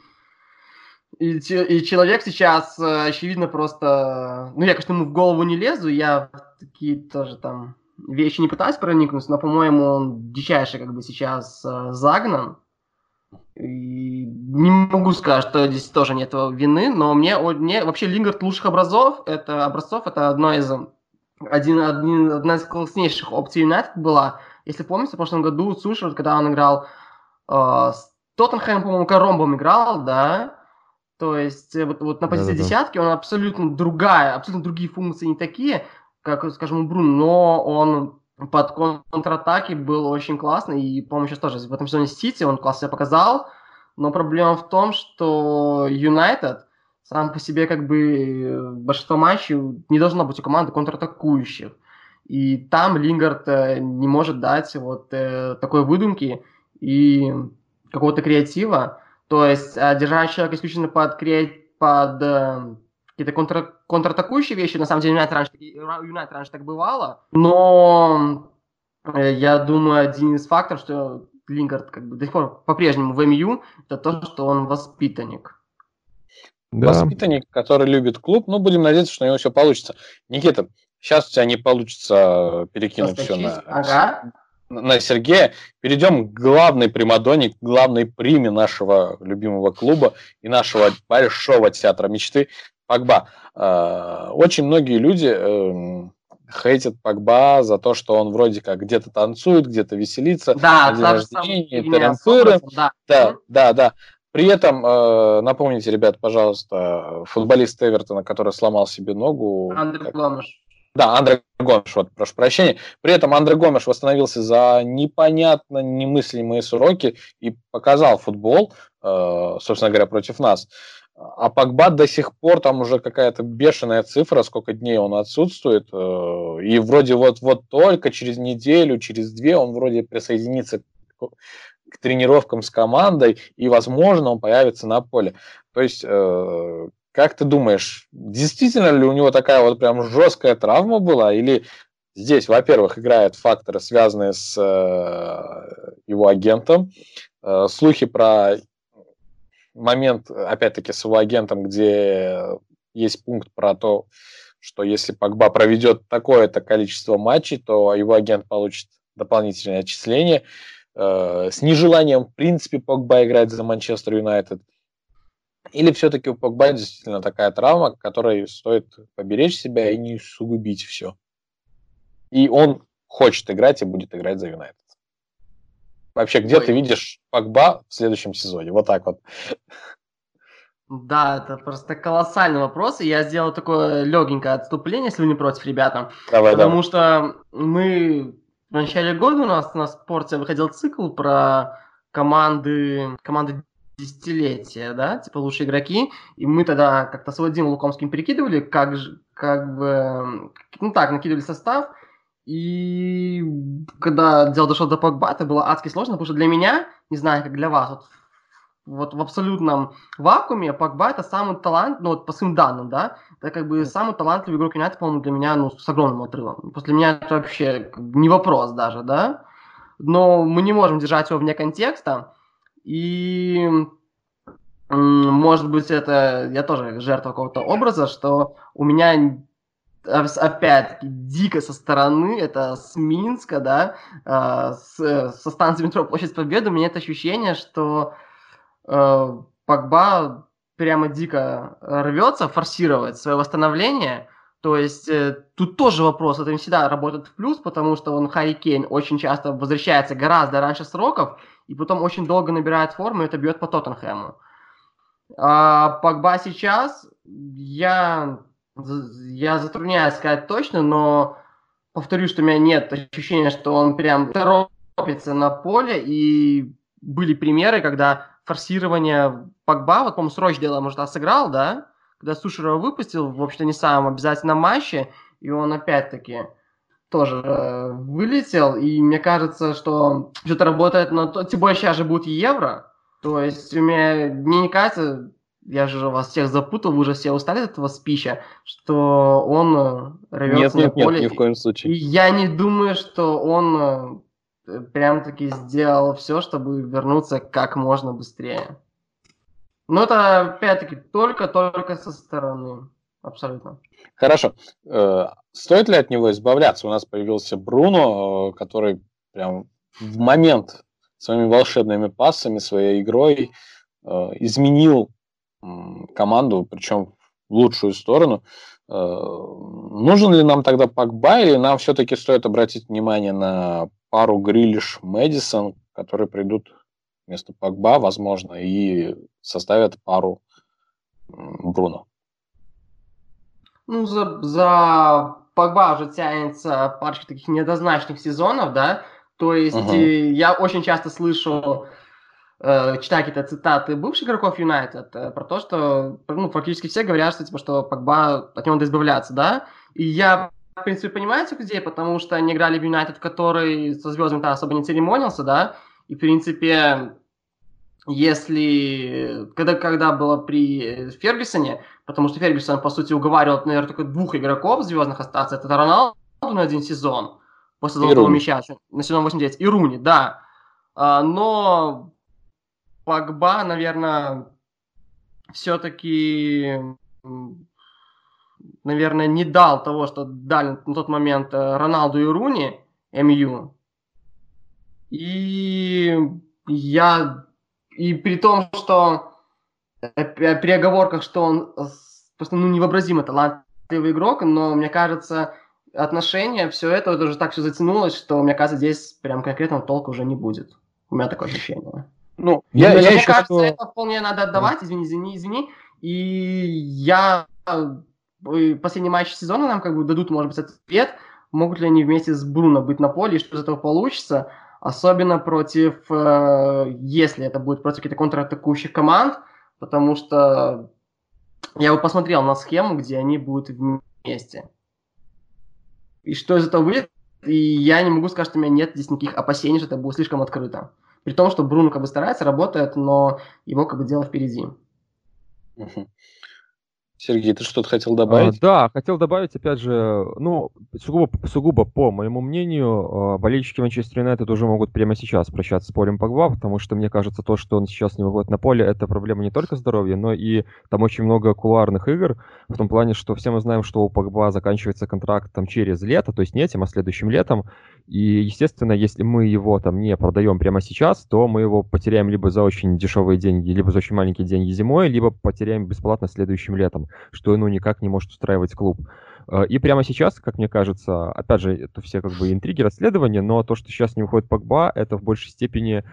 и, и человек сейчас, э, очевидно, просто... Ну, я, конечно, ему в голову не лезу, я такие тоже там вещи не пытаюсь проникнуть, но, по-моему, он дичайше как бы сейчас э, загнан. не могу сказать, что здесь тоже нет вины, но мне, мне вообще Лингард лучших образцов, это образцов, это одно из один, один, одна из класснейших опций Юнайтед была. Если помните, в прошлом году Сушер, когда он играл э, с Тоттенхэм, по-моему, Коромбом играл, да, то есть э, вот, вот на позиции да, да, десятки он абсолютно другая, абсолютно другие функции не такие, как, скажем, у Брун, но он под контратаки был очень классный, и, по-моему, сейчас тоже в этом сезоне Сити он классно себя показал, но проблема в том, что Юнайтед сам по себе как бы большинство матчей не должно быть у команды контратакующих. И там Лингард э, не может дать вот э, такой выдумки и какого-то креатива. То есть а держать человека исключительно под, под э, какие-то контр, контратакующие вещи. На самом деле, Юнайтед раньше, Юнайтед раньше так бывало. Но я думаю, один из факторов, что Лингард как бы до сих пор по-прежнему в МЮ, это то, что он воспитанник. Да. Воспитанник, который любит клуб. Ну, будем надеяться, что у него все получится. Никита, сейчас у тебя не получится перекинуть все на, ага. на Сергея. Перейдем к главной примадоне, к главной приме нашего любимого клуба и нашего большого театра мечты. Погба. Э, очень многие люди эм, хейтят Погба за то, что он вроде как где-то танцует, где-то веселится. Да, на день рождения, да. да, да, да. При этом, э, напомните, ребят, пожалуйста, футболист Эвертона, который сломал себе ногу. Андрей Гомеш. Да, Андрей Гомеш, вот, прошу прощения. При этом Андрей Гомеш восстановился за непонятно немыслимые сроки и показал футбол, э, собственно говоря, против нас. А Погба до сих пор там уже какая-то бешеная цифра, сколько дней он отсутствует. Э, и вроде вот, вот только через неделю, через две он вроде присоединится к тренировкам с командой, и, возможно, он появится на поле. То есть, э, как ты думаешь, действительно ли у него такая вот прям жесткая травма была, или здесь, во-первых, играют факторы, связанные с э, его агентом, слухи про момент, опять-таки, с его агентом, где есть пункт про то, что если Погба проведет такое-то количество матчей, то его агент получит дополнительное отчисление. Э, с нежеланием, в принципе, Погба играть за Манчестер Юнайтед. Или все-таки у Погба действительно такая травма, которой стоит поберечь себя и не сугубить все. И он хочет играть и будет играть за Юнайтед. Вообще, где Ой. ты видишь Погба в следующем сезоне? Вот так вот. Да, это просто колоссальный вопрос, и я сделал такое легенькое отступление, если вы не против, ребята. Давай, потому давай. что мы в начале года у нас на спорте выходил цикл про команды, команды десятилетия, да, типа лучшие игроки, и мы тогда как-то с Владимиром Лукомским перекидывали, как, же, как бы, ну так, накидывали состав, и когда дело дошло до Погба, это было адски сложно, потому что для меня, не знаю, как для вас, вот, вот в абсолютном вакууме Погба это самый талант, ну вот по своим данным, да, это как бы самый талантливый игрок Юнайтед, по-моему, для меня, ну, с огромным отрывом. После меня это вообще не вопрос даже, да. Но мы не можем держать его вне контекста. И может быть, это я тоже жертва какого-то образа, что у меня опять-таки дико со стороны, это с Минска, да, э, с, со станции метро Площадь Победы, у меня это ощущение, что э, Погба прямо дико рвется форсировать свое восстановление, то есть э, тут тоже вопрос, это не всегда работает в плюс, потому что он Харри Кейн очень часто возвращается гораздо раньше сроков, и потом очень долго набирает форму, и это бьет по Тоттенхэму. А Погба сейчас, я я затрудняюсь сказать точно, но повторюсь, что у меня нет ощущения, что он прям торопится на поле, и были примеры, когда форсирование Погба, вот, по-моему, Сроч дело, может, а сыграл, да? Когда Сушерова выпустил, в общем-то, не самом обязательном матче, и он опять-таки тоже э, вылетел, и мне кажется, что что-то работает на то, тем более сейчас же будет Евро, то есть у меня, мне не кажется, я же вас всех запутал, вы уже все устали от этого спича, что он э, рвется нет, нет, на поле. Нет, ни в коем случае. И я не думаю, что он э, прям-таки сделал все, чтобы вернуться как можно быстрее. Но это, опять-таки, только-только со стороны. Абсолютно. Хорошо. Э, стоит ли от него избавляться? У нас появился Бруно, который прям в момент своими волшебными пассами, своей игрой э, изменил э, команду, причем в лучшую сторону. Э, нужен ли нам тогда Пакба, или нам все-таки стоит обратить внимание на пару Грилиш Мэдисон, которые придут вместо Пакба, возможно, и составят пару Бруно? Ну, за, за Погба уже тянется парочка таких неоднозначных сезонов, да, то есть угу. я очень часто слышу, э, читаю какие-то цитаты бывших игроков Юнайтед э, про то, что, ну, практически все говорят, что, типа, что Погба, от него надо избавляться, да, и я, в принципе, понимаю этих людей, потому что они играли в Юнайтед, который со звездами-то особо не церемонился, да, и, в принципе, если, когда, когда было при Фергюсоне, потому что Фергюсон, по сути, уговаривал, наверное, только двух игроков звездных остаться, это Роналду на один сезон, после золотого мяча, на сезон 89, и Руни, да. А, но Погба, наверное, все-таки, наверное, не дал того, что дали на тот момент э, Роналду и Руни, МЮ. И я и при том, что э, при оговорках, что он просто ну, невообразимо талантливый игрок, но мне кажется, отношения, все это, это уже так все затянулось, что, мне кажется, здесь прям конкретного толка уже не будет. У меня такое ощущение. Ну, я, я, я мне кажется, что... это вполне надо отдавать, извини, извини, извини. И я э, последний матч сезона нам как бы дадут, может быть, ответ, могут ли они вместе с Бруно быть на поле, и что из этого получится. Особенно против, э, если это будет против каких-то контратакующих команд, потому что я вот посмотрел на схему, где они будут вместе. И что из этого выйдет, и я не могу сказать, что у меня нет здесь никаких опасений, что это будет слишком открыто. При том, что Бруно как бы старается, работает, но его как бы дело впереди. Uh-huh. Сергей, ты что-то хотел добавить? А, да, хотел добавить, опять же, ну, сугубо, сугубо по моему мнению, а, болельщики Манчестер Юнайтед уже могут прямо сейчас прощаться с полем Погба, потому что мне кажется, то, что он сейчас не выводит на поле, это проблема не только здоровья, но и там очень много кулуарных игр, в том плане, что все мы знаем, что у Погба заканчивается контракт там через лето, то есть не этим, а следующим летом, и, естественно, если мы его там не продаем прямо сейчас, то мы его потеряем либо за очень дешевые деньги, либо за очень маленькие деньги зимой, либо потеряем бесплатно следующим летом, что ну никак не может устраивать клуб. Э, и прямо сейчас, как мне кажется, опять же, это все как бы интриги, расследования, но то, что сейчас не уходит Погба, это в большей степени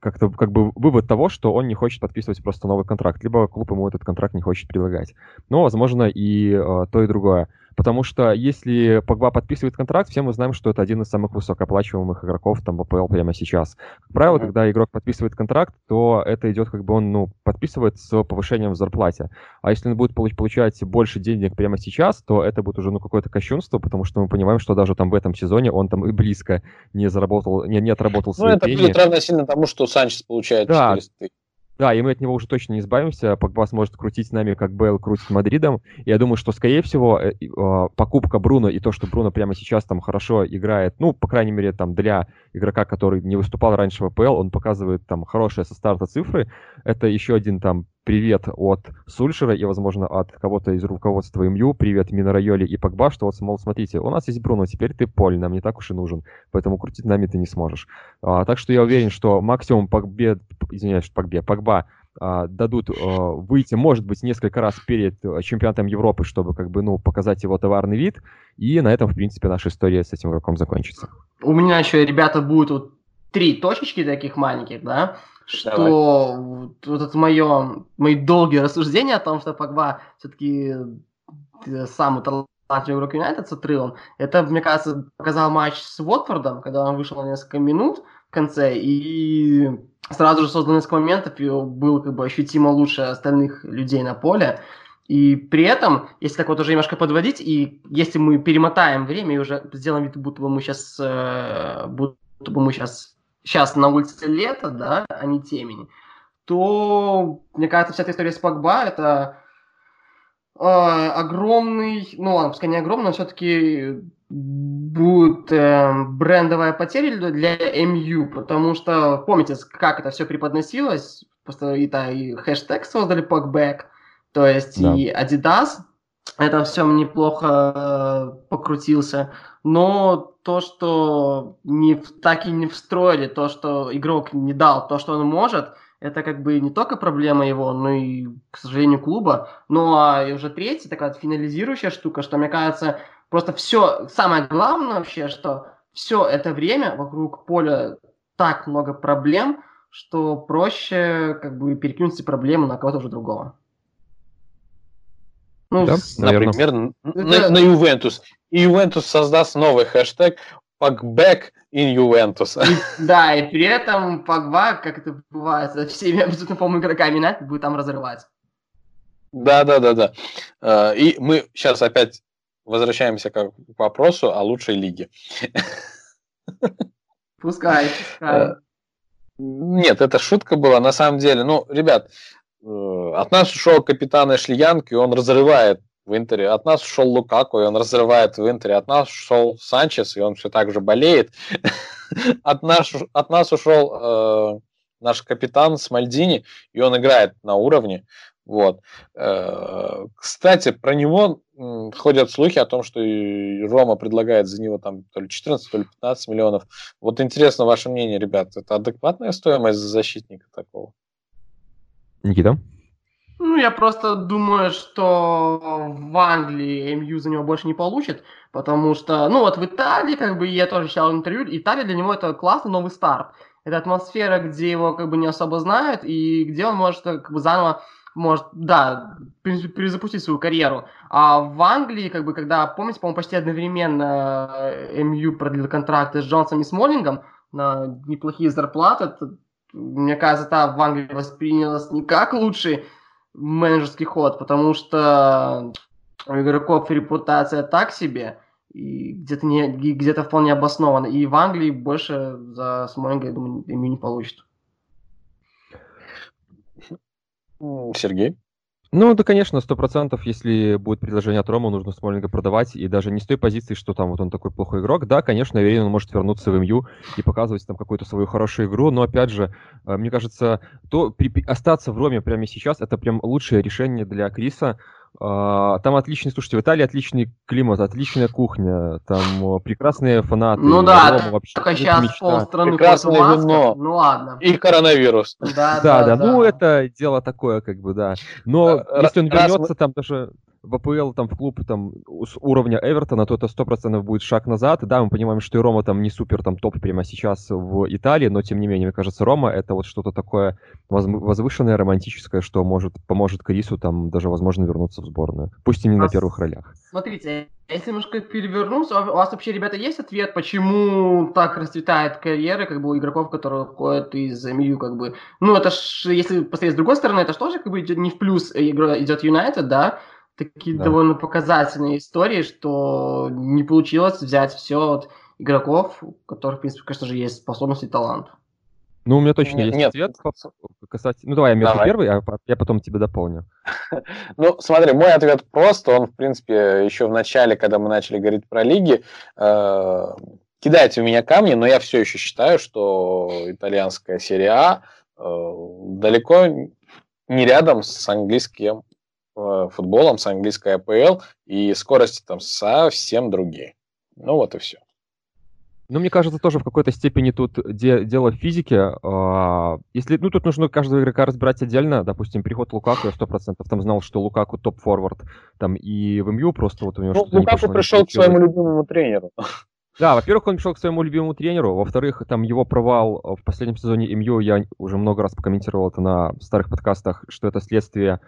как-то как бы вывод того, что он не хочет подписывать просто новый контракт, либо клуб ему этот контракт не хочет предлагать. Но, возможно, и э, то, и другое. Потому что если Погба подписывает контракт, все мы знаем, что это один из самых высокооплачиваемых игроков там в АПЛ прямо сейчас. Как правило, mm-hmm. когда игрок подписывает контракт, то это идет как бы он ну, подписывает с повышением в зарплате. А если он будет получать больше денег прямо сейчас, то это будет уже ну, какое-то кощунство, потому что мы понимаем, что даже там в этом сезоне он там и близко не заработал, не, не отработал свои Ну, это пени. будет равносильно тому, что Санчес получает да, 400 тысяч. Да, и мы от него уже точно не избавимся. Погба сможет крутить с нами, как Бейл крутит Мадридом. Я думаю, что, скорее всего, э, а, покупка Бруно и то, что Бруно прямо сейчас там хорошо играет, ну, по крайней мере, там для игрока, который не выступал раньше в АПЛ, он показывает там хорошие со старта цифры. Это еще один там привет от Сульшера и, возможно, от кого-то из руководства МЮ, привет Минорайоли и Погба, что вот, мол, смотрите, у нас есть Бруно, теперь ты Поль, нам не так уж и нужен, поэтому крутить нами ты не сможешь. А, так что я уверен, что максимум Погбе, извиняюсь, Погбе, Погба а, дадут а, выйти, может быть, несколько раз перед э, чемпионатом Европы, чтобы как бы, ну, показать его товарный вид, и на этом, в принципе, наша история с этим игроком закончится. У меня еще, ребята, будут вот три точечки таких маленьких, да, что вот, вот это мое, мои долгие рассуждения о том, что Погба все-таки э, самый талантливый игрок Юнайтед с отрывом, это, мне кажется, показал матч с Уотфордом, когда он вышел на несколько минут в конце, и сразу же создал несколько моментов, и был как бы ощутимо лучше остальных людей на поле. И при этом, если так вот уже немножко подводить, и если мы перемотаем время и уже сделаем вид, будто бы мы сейчас, э, будто бы мы сейчас сейчас на улице лето, да, а не темень, то, мне кажется, вся эта история с Погба это э, огромный, ну ладно, пускай не огромный, но все-таки будет э, брендовая потеря для MU, потому что помните, как это все преподносилось, просто и, да, и хэштег создали Pogback, то есть да. и Adidas это все неплохо э, покрутился. Но то, что не, так и не встроили, то, что игрок не дал, то, что он может, это как бы не только проблема его, но и, к сожалению, клуба. Ну а уже третья такая финализирующая штука, что, мне кажется, просто все, самое главное вообще, что все это время вокруг поля так много проблем, что проще как бы перекинуть эти проблемы на кого-то уже другого. Ну, да, например, на, на Ювентус. И Ювентус создаст новый хэштег Пакбэк in Juventus. И, да, и при этом Погба, как это бывает, со всеми абсолютно, по игроками Юнайтед будет там разрывать. Да, да, да, да. Э, и мы сейчас опять возвращаемся к вопросу о лучшей лиге. Пускай, пускай. Э, нет, это шутка была. На самом деле, ну, ребят, от нас ушел капитан Эшли и он разрывает в Интере. От нас ушел Лукаку, и он разрывает в Интере. От нас ушел Санчес, и он все так же болеет. от, нас, от нас ушел э, наш капитан Смальдини, и он играет на уровне. Вот. Э, кстати, про него ходят слухи о том, что Рома предлагает за него там то ли 14, то ли 15 миллионов. Вот интересно ваше мнение, ребят, это адекватная стоимость защитника такого? Никита? Ну, я просто думаю, что в Англии МЮ за него больше не получит, потому что, ну, вот в Италии, как бы, я тоже читал интервью, Италия для него это классный новый старт. Это атмосфера, где его, как бы, не особо знают, и где он может, как бы, заново может, да, перезапустить свою карьеру. А в Англии, как бы, когда, помните, по-моему, почти одновременно э, МЮ продлил контракты с Джонсом и Смоллингом на неплохие зарплаты, мне кажется, та в Англии воспринялась не как лучший менеджерский ход, потому что у игроков репутация так себе, и где-то не, где-то вполне обоснована. И в Англии больше за Смолинга, я думаю, ему не получит. Сергей? Ну, да, конечно, сто процентов, если будет предложение от Рома, нужно Смолинга продавать, и даже не с той позиции, что там вот он такой плохой игрок. Да, конечно, я уверен, он может вернуться в МЮ и показывать там какую-то свою хорошую игру, но, опять же, э, мне кажется, то при, остаться в Роме прямо сейчас, это прям лучшее решение для Криса, там отличный, слушайте, в Италии отличный климат, отличная кухня, там прекрасные фанаты. Ну да, Рома, вообще, только сейчас полстраны Прекрасное вино. Ну ладно. И коронавирус. Да, да, да, ну это дело такое, как бы, да. Но если он вернется, там даже в АПЛ там в клуб там с уровня Эвертона, то это 100% будет шаг назад. Да, мы понимаем, что и Рома там не супер там топ прямо сейчас в Италии, но тем не менее, мне кажется, Рома это вот что-то такое возвышенное, романтическое, что может поможет Крису там даже возможно вернуться в сборную. Пусть и не а на первых ролях. Смотрите, если немножко перевернуться, у вас вообще, ребята, есть ответ, почему так расцветает карьера, как бы, у игроков, которые уходят из МЮ, как бы, ну, это ж, если посмотреть с другой стороны, это же тоже, как бы, идет не в плюс игра идет Юнайтед, да, такие да. довольно показательные истории, что не получилось взять все от игроков, у которых, в принципе, конечно же, есть способность и талант. Ну, у меня точно нет, есть нет. ответ касательно... Ну, давай, я давай. первый, а я потом тебе дополню. Ну, смотри, мой ответ просто. Он, в принципе, еще в начале, когда мы начали говорить про лиги, э, кидайте в меня камни, но я все еще считаю, что итальянская серия А э, далеко не рядом с английским футболом, с английской АПЛ, и скорости там совсем другие. Ну вот и все. Ну, мне кажется, тоже в какой-то степени тут де- дело в физике. А, если, ну, тут нужно каждого игрока разбирать отдельно. Допустим, приход Лукаку, я сто процентов там знал, что Лукаку топ-форвард, там и в МЮ просто вот у него ну, что-то Лукаку не пришел к своему любимому тренеру. Да, во-первых, он пришел к своему любимому тренеру, во-вторых, там его провал в последнем сезоне МЮ, я уже много раз покомментировал это на старых подкастах, что это следствие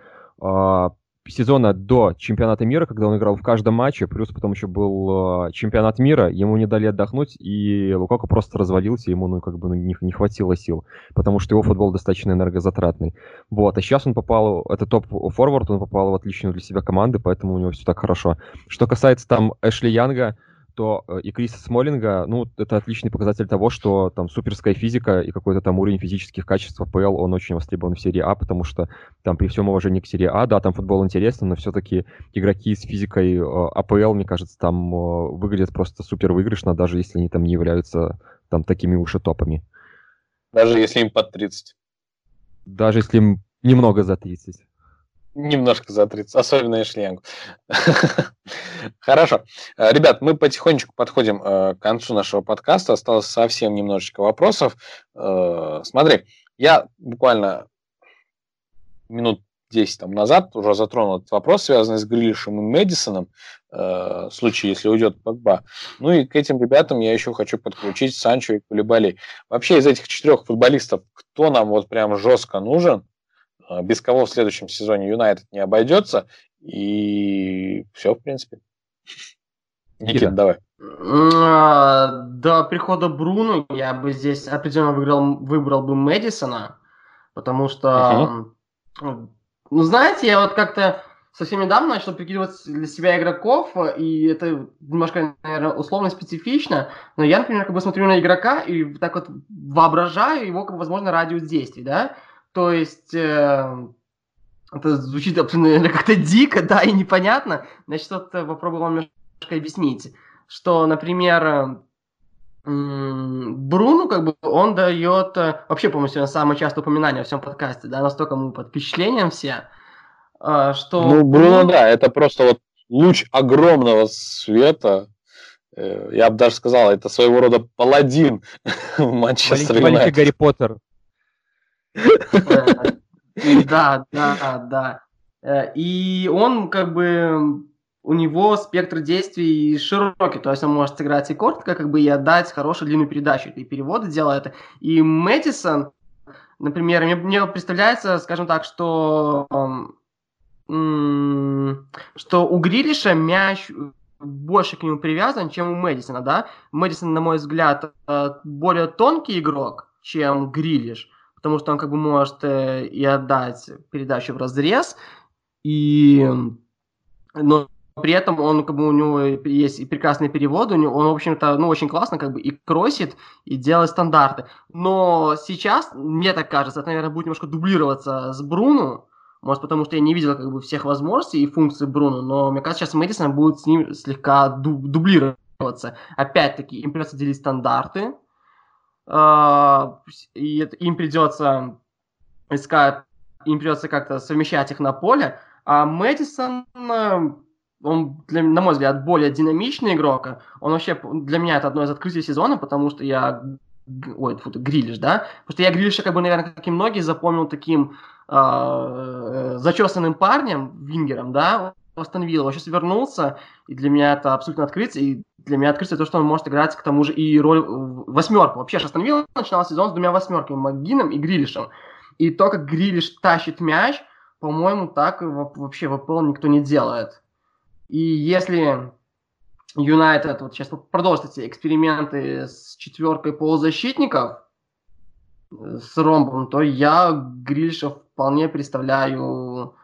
сезона до чемпионата мира, когда он играл в каждом матче, плюс потом еще был э, чемпионат мира, ему не дали отдохнуть, и Лукаку просто развалился, ему ну как бы ну, не, не хватило сил, потому что его футбол достаточно энергозатратный. Вот, а сейчас он попал, это топ-форвард, он попал в отличную для себя команду, поэтому у него все так хорошо. Что касается там Эшли Янга, то э, и Криса Смолинга, ну, это отличный показатель того, что там суперская физика и какой-то там уровень физических качеств АПЛ, он очень востребован в серии А, потому что там при всем уважении к серии А, да, там футбол интересный, но все-таки игроки с физикой э, АПЛ, мне кажется, там э, выглядят просто супер выигрышно, даже если они там не являются там такими уж и топами. Даже если им под 30. Даже если им немного за 30. Немножко за 30, особенно Эшленку. Хорошо. Э, ребят, мы потихонечку подходим э, к концу нашего подкаста. Осталось совсем немножечко вопросов. Э, смотри, я буквально минут 10 там, назад уже затронул этот вопрос, связанный с Грилишем и Мэдисоном, в случае, если уйдет Погба. Ну и к этим ребятам я еще хочу подключить Санчо и Кулибали. Вообще из этих четырех футболистов, кто нам вот прям жестко нужен, без кого в следующем сезоне Юнайтед не обойдется. И все, в принципе. Никита, давай. А, до прихода Бруно я бы здесь определенно выбрал, выбрал бы Мэдисона, потому что, uh-huh. ну, знаете, я вот как-то совсем недавно начал прикидывать для себя игроков, и это немножко, наверное, условно специфично, но я, например, как бы смотрю на игрока и так вот воображаю его, как бы, возможно, радиус действий, да, то есть э, это звучит абсолютно как-то дико, да, и непонятно. Значит, вот э, попробую вам немножко объяснить, что, например, Бруну, как бы, он дает, э, вообще, по-моему, сегодня самое частое упоминание во всем подкасте, да, настолько мы под впечатлением все, э, что... Ну, Бруно, да, это просто вот луч огромного света, я бы даже сказал, это своего рода паладин Манчестер Юнайтед. Маленький Гарри Поттер. Да, да, да. Э, и он как бы у него спектр действий широкий, то есть он может сыграть и коротко, как бы и отдать хорошую длинную передачу, и переводы делает. И Мэдисон, например, мне, мне представляется, скажем так, что что у Грилиша мяч больше к нему привязан, чем у Мэдисона, да? Мэдисон, на мой взгляд, э, более тонкий игрок, чем Грилиш потому что он как бы может э, и отдать передачу в разрез, и но при этом он как бы у него есть и прекрасные переводы, у него, он, в общем-то, ну, очень классно как бы и кросит, и делает стандарты. Но сейчас, мне так кажется, это, наверное, будет немножко дублироваться с Бруно, может, потому что я не видел как бы всех возможностей и функций Бруно, но мне кажется, сейчас Мэдисон будет с ним слегка дублироваться. Опять-таки, им придется делить стандарты, и им придется искать, им придется как-то совмещать их на поле, а Мэдисон, э, он, для, на мой взгляд, более динамичный игрок. Он вообще, для меня это одно из открытий сезона, потому что я ой, фу, Грилиш, да? Потому что я Грилиша, как бы, наверное, как и многие, запомнил таким э, зачесанным парнем, вингером, да? Астон Вилла, сейчас вернулся, и для меня это абсолютно открытие, и для меня открытие то, что он может играть к тому же и роль восьмерку. Вообще, Астон Вилла начинал сезон с двумя восьмерками, Магином и Грилишем. И то, как Грилиш тащит мяч, по-моему, так вообще в АПЛ никто не делает. И если Юнайтед вот сейчас продолжит эти эксперименты с четверкой полузащитников, с ромбом, то я Грильша вполне представляю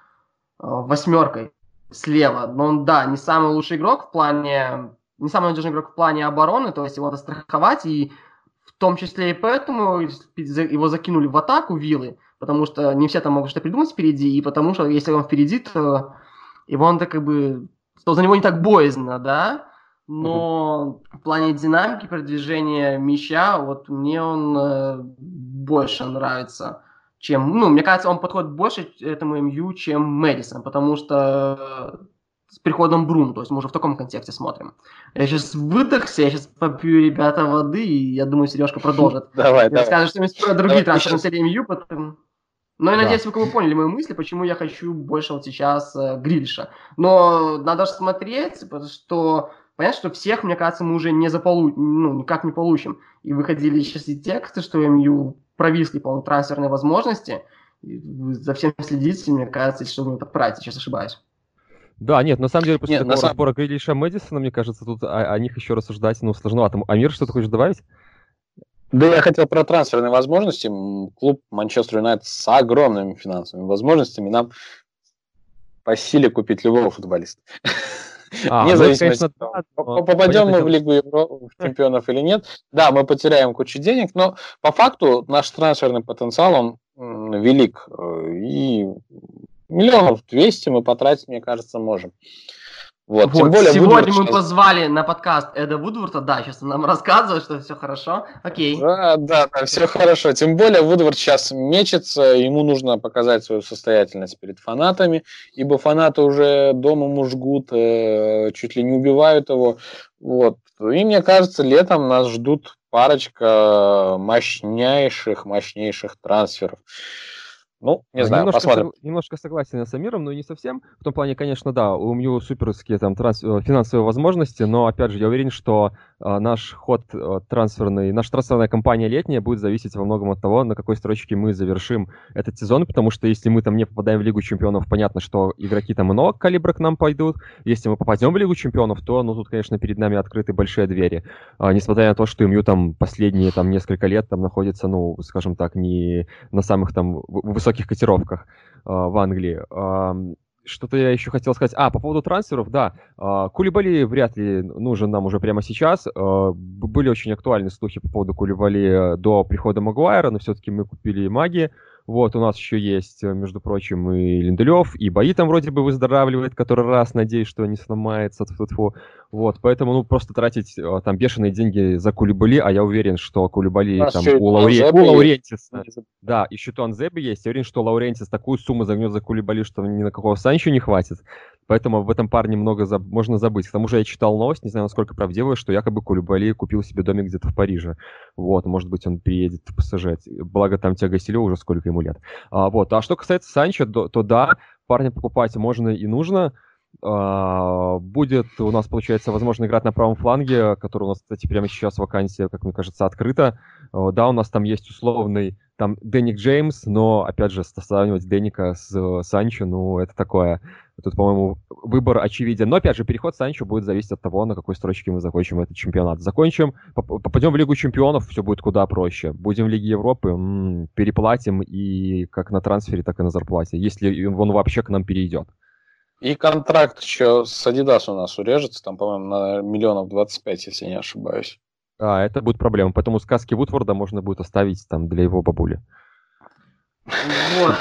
э, восьмеркой слева. Но он, да, не самый лучший игрок в плане, не самый надежный игрок в плане обороны, то есть его надо страховать, и в том числе и поэтому его закинули в атаку виллы, потому что не все там могут что-то придумать впереди, и потому что если он впереди, то его так как бы, то за него не так боязно, да, но в плане динамики продвижения мяча, вот мне он э, больше нравится чем, ну, мне кажется, он подходит больше этому МЮ, чем Мэдисон, потому что с приходом Брун, то есть мы уже в таком контексте смотрим. Я сейчас выдохся, я сейчас попью, ребята, воды, и я думаю, Сережка продолжит. Давай, давай. Расскажет что-нибудь про другие трансферные серии МЮ, потом... Но я надеюсь, вы бы поняли мои мысли, почему я хочу больше вот сейчас э, Грильша. Но надо же смотреть, потому что понятно, что всех, мне кажется, мы уже не заполучим, ну, никак не получим. И выходили сейчас и тексты, что МЮ провисли, по-моему, трансферные возможности. Вы за всем следите, мне кажется, что вы подправите, сейчас ошибаюсь. Да, нет, на самом деле, после нет, такого самом... разбора Грилиша Мэдисона, мне кажется, тут о, о них еще рассуждать, ну, сложновато. Амир, что ты хочешь добавить? Да, я хотел про трансферные возможности. Клуб Манчестер Юнайтед с огромными финансовыми возможностями нам по силе купить любого футболиста. А, Вне ну, зависимости от того, попадем мы в Лигу Европы, в чемпионов или нет. Да, мы потеряем кучу денег, но по факту наш трансферный потенциал, он велик. Э, и миллионов двести мы потратить, мне кажется, можем. Вот, вот, тем более сегодня Вудвард мы сейчас... позвали на подкаст Эда Вудворта, да, сейчас он нам рассказывает, что все хорошо, окей. Да, да, да, все хорошо, тем более Вудворд сейчас мечется, ему нужно показать свою состоятельность перед фанатами, ибо фанаты уже дома ему жгут, э, чуть ли не убивают его, вот, и мне кажется, летом нас ждут парочка мощнейших, мощнейших трансферов. Ну, не знаю, немножко посмотрим. Сог, немножко согласен с Амиром, но не совсем. В том плане, конечно, да, у Мью суперские там транс, э, финансовые возможности, но, опять же, я уверен, что а, наш ход а, трансферный, наша трансферная кампания летняя будет зависеть во многом от того, на какой строчке мы завершим этот сезон, потому что если мы там не попадаем в Лигу Чемпионов, понятно, что игроки там иного калибра к нам пойдут. Если мы попадем в Лигу Чемпионов, то, ну, тут, конечно, перед нами открыты большие двери. А, несмотря на то, что МЮ там последние там несколько лет там находится, ну, скажем так, не на самых там высоких котировках а, в Англии. А, что-то я еще хотел сказать. А, по поводу трансферов, да. Uh, Кулибали вряд ли нужен нам уже прямо сейчас. Uh, были очень актуальны слухи по поводу Кулибали до прихода Магуайра, но все-таки мы купили маги. Вот, у нас еще есть, э, между прочим, и Линделев, и Бои там вроде бы выздоравливает, который раз, надеюсь, что не сломается. Тьфу -тьфу. Вот, поэтому, ну, просто тратить э, там бешеные деньги за Кулибали, а я уверен, что Кулибали там у, Лауре... у Лаурентиса, да, еще Туанзебе есть, я уверен, что Лаурентис такую сумму загнет за Кулибали, что ни на какого Санчо не хватит. Поэтому в этом парне много заб... можно забыть. К тому же я читал новость, не знаю, насколько правдивая, что якобы Кулибали купил себе домик где-то в Париже. Вот, может быть, он приедет в ПСЖ. Благо там Тяга Силё уже сколько ему лет. А, вот. А что касается Санчо, то, то да, парня покупать можно и нужно. А, будет у нас, получается, возможно играть на правом фланге, который у нас, кстати, прямо сейчас вакансия, как мне кажется, открыта. А, да, у нас там есть условный там Дэник Джеймс, но, опять же, сравнивать Дэника с Санчо, ну, это такое. Тут, по-моему, выбор очевиден. Но, опять же, переход Санчо будет зависеть от того, на какой строчке мы закончим этот чемпионат. Закончим, попадем в Лигу чемпионов, все будет куда проще. Будем в Лиге Европы, м-м, переплатим и как на трансфере, так и на зарплате, если он вообще к нам перейдет. И контракт еще с Adidas у нас урежется, там, по-моему, на миллионов 25, если не ошибаюсь. А, это будет проблема. Поэтому сказки Вудворда можно будет оставить там для его бабули. Вот.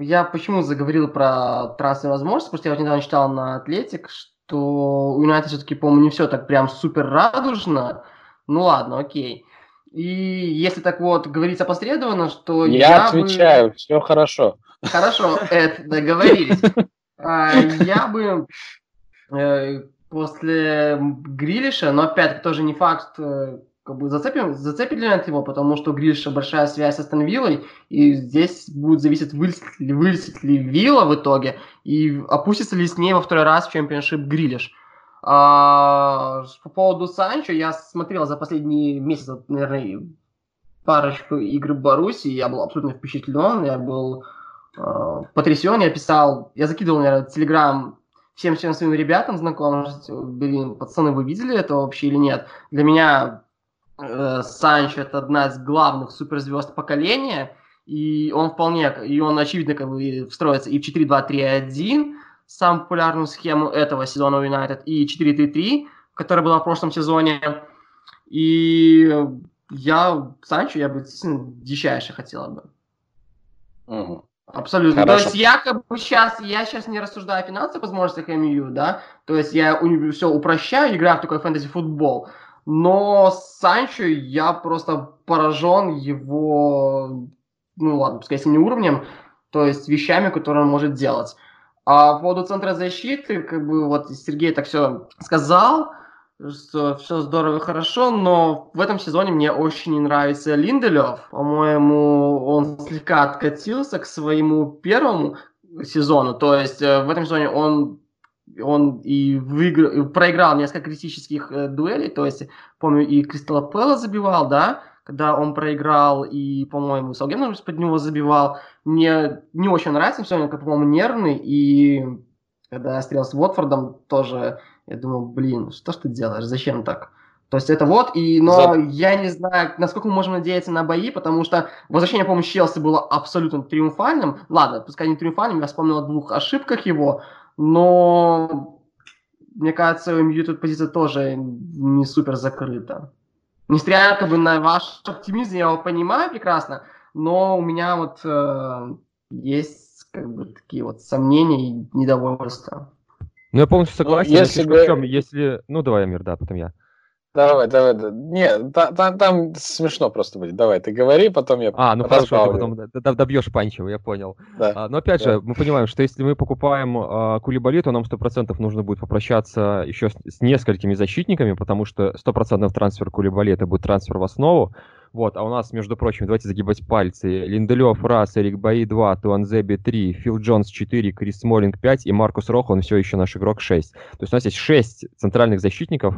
Я почему заговорил про трансферные возможности, потому что я вот недавно читал на Атлетик, что у Юнайтед все-таки, по-моему, не все так прям супер радужно. Ну ладно, окей. И если так вот говорить опосредованно, что я, я отвечаю, бы... все хорошо. Хорошо, это договорились. А, я бы э, после Грилиша, но опять тоже не факт, э, как бы зацепим, зацепит ли его, потому что Грилиша большая связь с Астон Виллой, и здесь будет зависеть, вылезет ли, вылезет ли Вилла в итоге, и опустится ли с ней во второй раз в чемпионшип Грилиш. А, по поводу Санчо, я смотрел за последние месяцы, наверное, парочку игр Баруси, я был абсолютно впечатлен, я был э, потрясен, я писал, я закидывал, наверное, телеграм всем, всем своим ребятам знакомым, блин, пацаны, вы видели это вообще или нет? Для меня Санчо это одна из главных суперзвезд поколения, и он вполне, и он очевидно как бы встроится и в 4-2-3-1, самую популярную схему этого сезона у Юнайтед, и 4-3-3, которая была в прошлом сезоне. И я Санчо, я бы дичайше хотела бы. Угу. Абсолютно. Хорошо. То есть я как бы сейчас, я сейчас не рассуждаю о финансовых возможностях МЮ, да, то есть я все упрощаю, играю в такой фэнтези-футбол, но Санчо я просто поражен его, ну ладно, пускай если не уровнем, то есть вещами, которые он может делать. А по поводу центра защиты, как бы вот Сергей так все сказал, что все здорово и хорошо, но в этом сезоне мне очень не нравится Линделев. По-моему, он слегка откатился к своему первому сезону. То есть э, в этом сезоне он он и выиграл, проиграл несколько критических э, дуэлей, то есть, помню, и Кристалла Пэлла забивал, да, когда он проиграл, и, по-моему, Саугемн под него забивал. Мне не очень нравится, все он, по-моему, нервный, и когда я стрел с Уотфордом, тоже я думал, блин, что ж ты делаешь, зачем так? То есть это вот, и, но За... я не знаю, насколько мы можем надеяться на бои, потому что возвращение, по-моему, Челси было абсолютно триумфальным. Ладно, пускай не триумфальным, я вспомнил о двух ошибках его, но мне кажется, у МЮ тут позиция тоже не супер закрыта. Несмотря как бы на ваш оптимизм, я его понимаю прекрасно, но у меня вот э, есть как бы такие вот сомнения и недовольства. Ну, я полностью согласен. Ну, если, в чем, если... Ну, давай, Амир, да, потом я. Давай, давай, да. Не, та, та, там смешно просто будет. Давай, ты говори, потом я А, ну хорошо, ты потом добьешь Панчева, я понял. Да. А, но опять да. же, мы понимаем, что если мы покупаем а, Кулибали, то нам 100% нужно будет попрощаться еще с, с несколькими защитниками, потому что 100% трансфер Кулибали это будет трансфер в основу. Вот, а у нас, между прочим, давайте загибать пальцы. Линделев раз, Эрик Баи 2, Туанзеби 3, Фил Джонс 4, Крис Смолинг 5 и Маркус Рох, он все еще наш игрок 6. То есть у нас есть 6 центральных защитников,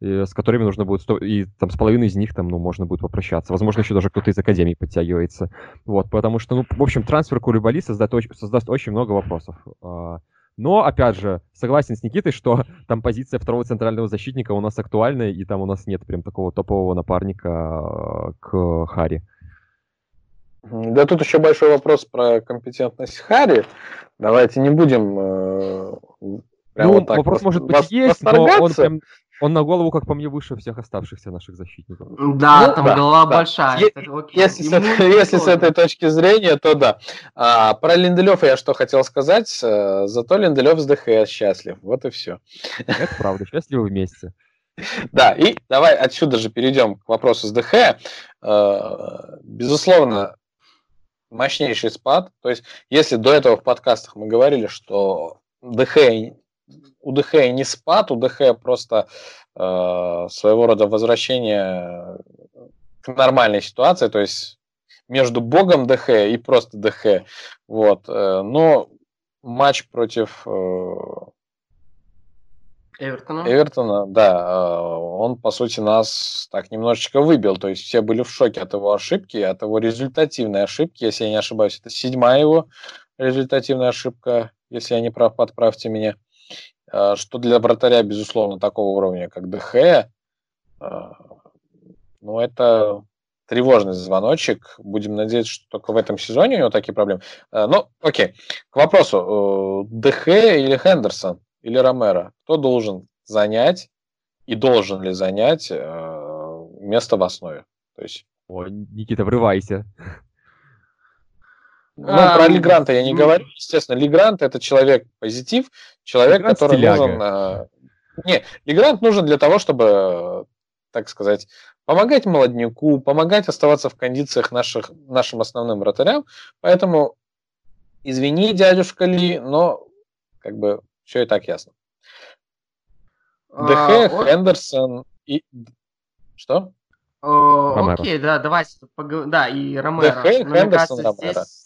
с которыми нужно будет, и там с половиной из них там, ну, можно будет попрощаться. Возможно, еще даже кто-то из Академии подтягивается. Вот, потому что, ну, в общем, трансфер Кулибали создаст, создаст очень много вопросов. А, но, опять же, согласен с Никитой, что там позиция второго центрального защитника у нас актуальная, и там у нас нет прям такого топового напарника а, к Хари. Да тут еще большой вопрос про компетентность Хари. Давайте не будем э, прям ну, вот так вопрос может быть есть, но он прям он на голову, как по мне, выше всех оставшихся наших защитников. Да, ну, там да, голова да. большая. Е- это, если, с, если с этой точки зрения, то да. А, про Линделев я что хотел сказать. Э, зато Линделев с ДХС счастлив. Вот и все. Это правда. Счастливы вместе. Да, и давай отсюда же перейдем к вопросу с ДХ. Э, безусловно, мощнейший спад. То есть, если до этого в подкастах мы говорили, что ДХ у ДХ не спад, у ДХ просто э, своего рода возвращение к нормальной ситуации, то есть между богом ДХ и просто ДХ. Вот. Э, но матч против э, Эвертона. Эвертона, да, э, он, по сути, нас так немножечко выбил. То есть все были в шоке от его ошибки, от его результативной ошибки. Если я не ошибаюсь, это седьмая его результативная ошибка. Если я не прав, подправьте меня. Э, что для вратаря, безусловно, такого уровня, как ДХ, э, ну, это тревожный звоночек. Будем надеяться, что только в этом сезоне у него такие проблемы. Э, ну, окей. К вопросу. ДХ или Хендерсон, или Ромеро? Кто должен занять и должен ли занять место в основе? То есть... О, Никита, врывайся. Ну, а, про Легранта я не говорю. Естественно, Легрант это человек позитив, человек, Легрант который стиляга. нужен... А, не, Легрант нужен для того, чтобы, так сказать, помогать молодняку, помогать оставаться в кондициях наших, нашим основным вратарям. Поэтому, извини, дядюшка Ли, но как бы все и так ясно. А, ДХ, а, Хендерсон и... Что? Окей, да, давайте поговорим. Да, и Ромеро. ДХ, Хендерсон, Ромеро. Здесь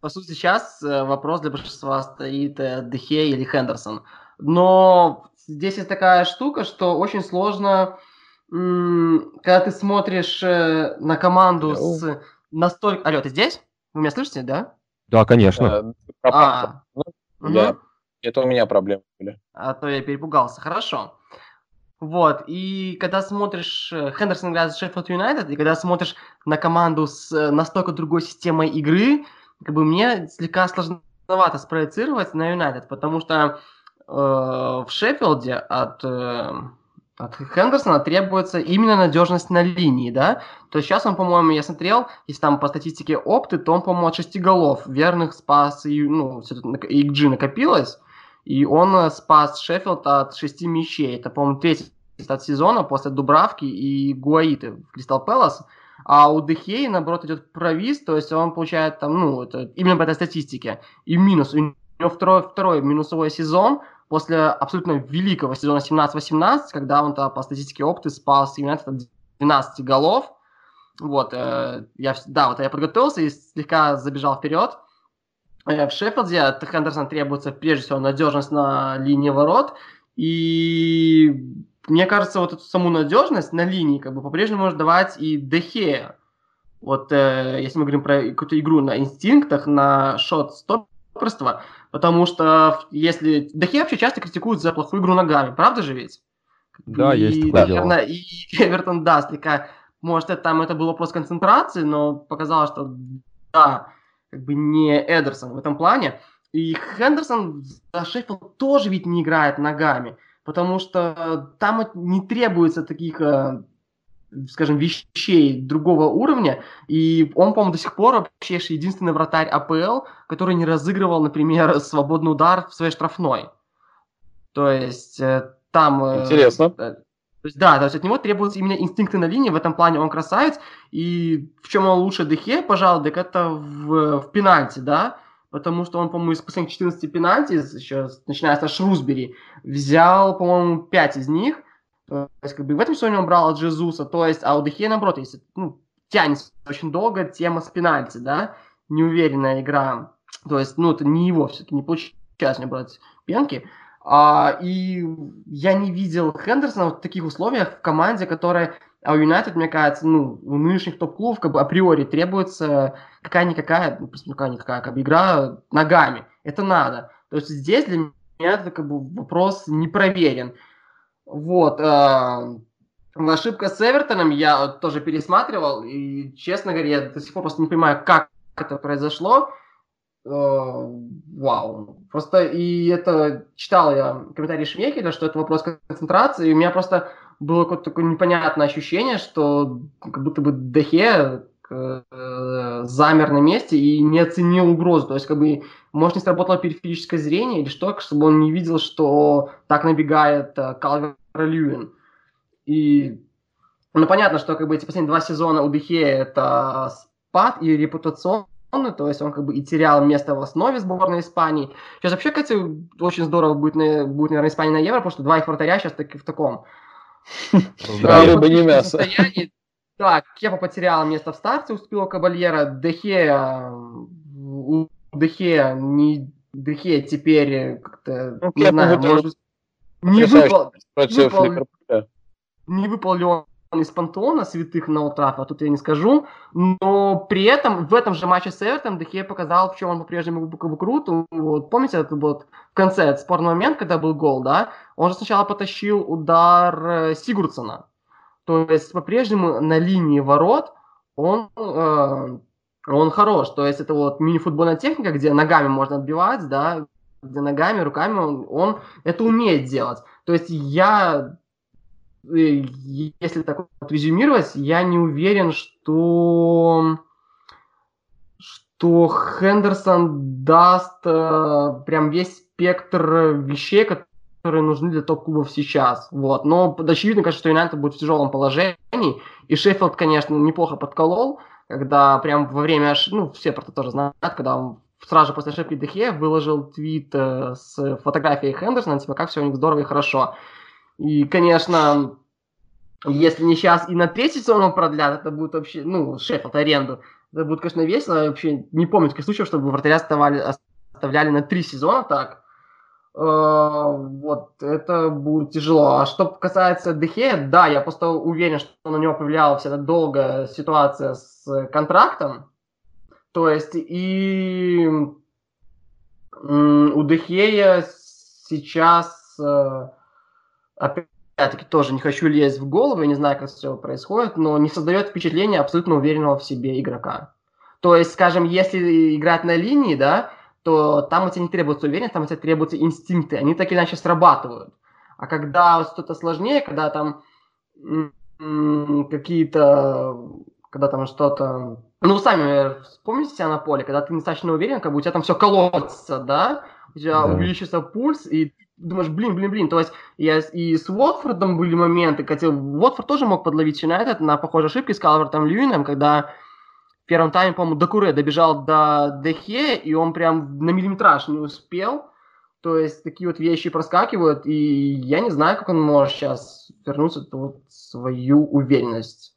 по сути, сейчас э, вопрос для большинства стоит э, Дехе или Хендерсон. Но здесь есть такая штука, что очень сложно, когда ты смотришь э, на команду Hello. с настолько... Алло, ты здесь? Вы меня слышите, да? Да, конечно. А, ну, да. Это у меня проблемы были. А то я перепугался. Хорошо. Вот, и когда смотришь, Хендерсон играет за Шеффилд Юнайтед, и когда смотришь на команду с настолько другой системой игры, как бы мне слегка сложновато спроецировать на Юнайтед, потому что э, в Шеффилде от, э, от Хендерсона требуется именно надежность на линии, да? То есть сейчас он, по-моему, я смотрел, если там по статистике опты, то он, по-моему, от 6 голов верных спас, и, ну, XG накопилось, и он э, спас Шеффилд от 6 мячей. Это, по-моему, третий от сезона после Дубравки и Гуаиты в Кристал Пэлас. А у Дехей, наоборот, идет провис, то есть он получает там, ну, это именно по этой статистике. И минус. У него второй, второй минусовой сезон после абсолютно великого сезона 17-18, когда он -то, по статистике спас Юнайтед от 12 голов. Вот, э, я, да, вот я подготовился и слегка забежал вперед. Э, в Шеффилде от Хендерсона требуется прежде всего надежность на линии ворот. И мне кажется, вот эту саму надежность на линии как бы по-прежнему может давать и Дехе. Вот э, если мы говорим про какую-то игру на инстинктах, на шот стоперство, потому что если Дехе вообще часто критикуют за плохую игру ногами, правда же ведь? Да, и, есть такое наверное, дело. И Эвертон, да, слегка, может, это, там это был вопрос концентрации, но показалось, что да, как бы не Эдерсон в этом плане. И Хендерсон за Шеффилд тоже ведь не играет ногами потому что там не требуется таких, э, скажем, вещей другого уровня, и он, по-моему, до сих пор вообще единственный вратарь АПЛ, который не разыгрывал, например, свободный удар в своей штрафной. То есть э, там... Э, Интересно. То есть, да, то есть от него требуются именно инстинкты на линии, в этом плане он красавец, и в чем он лучше Дехе, пожалуй, так это в, в пенальти, да, потому что он, по-моему, из последних 14 пенальти, еще начиная с Шрусбери, взял, по-моему, 5 из них, то есть, как бы в этом сезоне он брал от Джезуса, то есть, а у Дехе, наоборот, если, ну, тянется очень долго тема с пенальти, да, неуверенная игра, то есть, ну, это не его все-таки, не получается мне брать пенки, а, и я не видел Хендерсона в таких условиях в команде, которая а у Юнайтед, мне кажется, ну, у нынешних топ-клубов как бы априори требуется какая-никакая, ну, какая-никакая как бы игра ногами. Это надо. То есть здесь для меня это как бы вопрос не проверен. Вот. Э, ошибка с Эвертоном я тоже пересматривал, и, честно говоря, я до сих пор просто не понимаю, как это произошло. Э, вау. Просто и это читал я комментарий Шмекеля, что это вопрос концентрации, и у меня просто было какое-то такое непонятное ощущение, что как будто бы Дехе э, замер на месте и не оценил угрозу. То есть, как бы, может, не сработало периферическое зрение или что, чтобы он не видел, что так набегает э, Калвер Льюин. И, ну, понятно, что, как бы, эти последние два сезона у Дехе это спад и репутационный, то есть он как бы и терял место в основе сборной Испании. Сейчас вообще, кстати, очень здорово будет, будет наверное, Испания на Евро, потому что два их вратаря сейчас таки в таком да, рыба не мясо. Так, Кепа потерял место в старте, уступила Кабальера. Дехе, у Дехе, не Дехе теперь как-то, ну, не знаю, может не выпал, выпал, не выпал ли он из пантеона святых на Ултраф, а тут я не скажу, но при этом в этом же матче с Эвертом Дехе показал, в чем он по-прежнему был крут. Вот, помните, это был в конце спорный момент, когда был гол, да? Он же сначала потащил удар э, Сигурдсона. То есть по-прежнему на линии ворот он, э, он хорош. То есть это вот мини-футбольная техника, где ногами можно отбивать, да, где ногами, руками он, он это умеет делать. То есть я если так вот резюмировать, я не уверен, что что Хендерсон даст э, прям весь спектр вещей, которые нужны для топ-клубов сейчас. Вот. Но очевидно, конечно, что Юнайтед будет в тяжелом положении. И Шеффилд, конечно, неплохо подколол, когда прям во время, ну, все про это тоже знают, когда он сразу же после ошибки Дехе выложил твит э, с фотографией Хендерсона, типа, как все у них здорово и хорошо. И, конечно, если не сейчас и на третий сезон он продлят, это будет вообще, ну, Шеффилд аренду, это будет, конечно, весело. Я вообще не помню таких случаев, чтобы вратаря оставали, оставляли на три сезона так. Э, вот, это будет тяжело. А что касается Дехе, да, я просто уверен, что на него повлияла вся эта долгая ситуация с контрактом. То есть и у Дехея сейчас э, опять-таки тоже не хочу лезть в голову, я не знаю, как все происходит, но не создает впечатление абсолютно уверенного в себе игрока. То есть, скажем, если играть на линии, да, то там у тебя не требуется уверенность, там у тебя требуются инстинкты, они так или иначе срабатывают. А когда что-то сложнее, когда там какие-то, когда там что-то, ну, сами вспомните себя на поле, когда ты недостаточно уверен, как бы у тебя там все колотится, да, у тебя да. увеличится пульс, и думаешь, блин, блин, блин. То есть я, и с Уотфордом были моменты, хотя Уотфорд тоже мог подловить Юнайтед на похожей ошибке с Калвертом Льюином, когда в первом тайме, по-моему, Докуре добежал до Дехе, и он прям на миллиметраж не успел. То есть такие вот вещи проскакивают, и я не знаю, как он может сейчас вернуться в вот свою уверенность.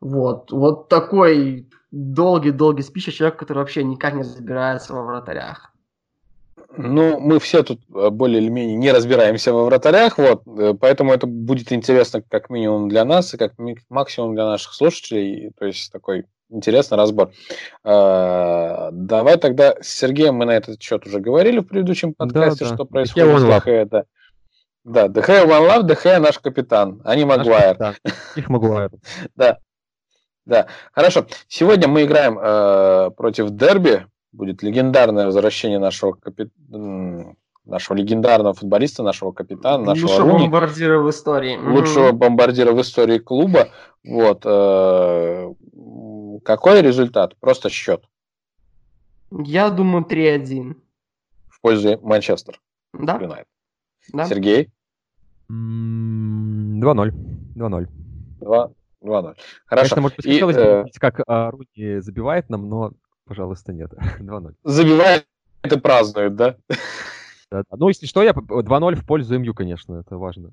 Вот, вот такой долгий-долгий спич человек, который вообще никак не разбирается во вратарях. Ну, мы все тут э, более или менее не разбираемся во вратарях, вот, э, поэтому это будет интересно как минимум для нас и как максимум для наших слушателей, то есть такой интересный разбор. А, давай тогда с Сергеем мы на этот счет уже говорили в предыдущем подкасте, да, да. что происходит с ДХ. Это... Да, ДХ One Love, ДХ наш капитан, а не Магуайр. Их Магуайр. Да. Да, хорошо. Сегодня мы играем э, против Дерби, будет легендарное возвращение нашего капи... нашего легендарного футболиста, нашего капитана, нашего лучшего Руни, бомбардира в истории. Лучшего бомбардира в истории клуба. Вот. Э, какой результат? Просто счет. Я думаю 3-1. В пользу Манчестер. Да. Юнайтед. Да? Сергей? 2-0. 2-0. 2-0. Хорошо. Конечно, может быть, хотелось бы видеть, как а, Руни забивает нам, но, пожалуйста, нет. 2-0. Забивает и празднует, да? Да. Ну, если что, я 2-0 в пользу МЮ, конечно, это важно.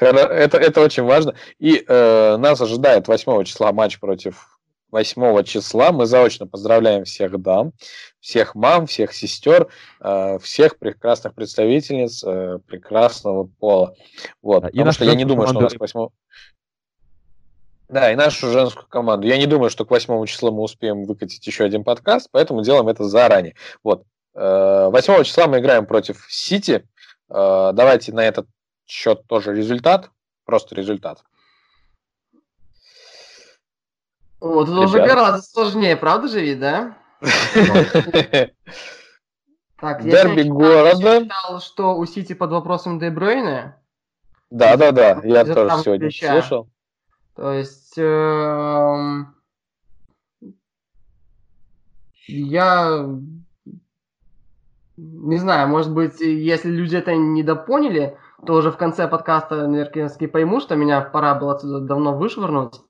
Это, это очень важно. И э, нас ожидает 8 числа матч против 8 числа. Мы заочно поздравляем всех дам, всех мам, всех сестер, э, всех прекрасных представительниц э, прекрасного пола. Вот, да, потому что я не думаю, что у нас 8... Да, и нашу женскую команду. Я не думаю, что к 8 числу мы успеем выкатить еще один подкаст, поэтому делаем это заранее. Вот. 8 э, числа мы играем против Сити. Э, давайте на этот счет тоже результат. Просто результат. Вот, тут уже гораздо сложнее, правда же, ведь, да? Так, Дерби я города. читал, что у Сити под вопросом Дебройна. Да, да, да, я тоже сегодня слышал. То есть эм, я не знаю, может быть, если люди это недопоняли, то уже в конце подкаста наверное, пойму, что меня пора было отсюда давно вышвырнуть.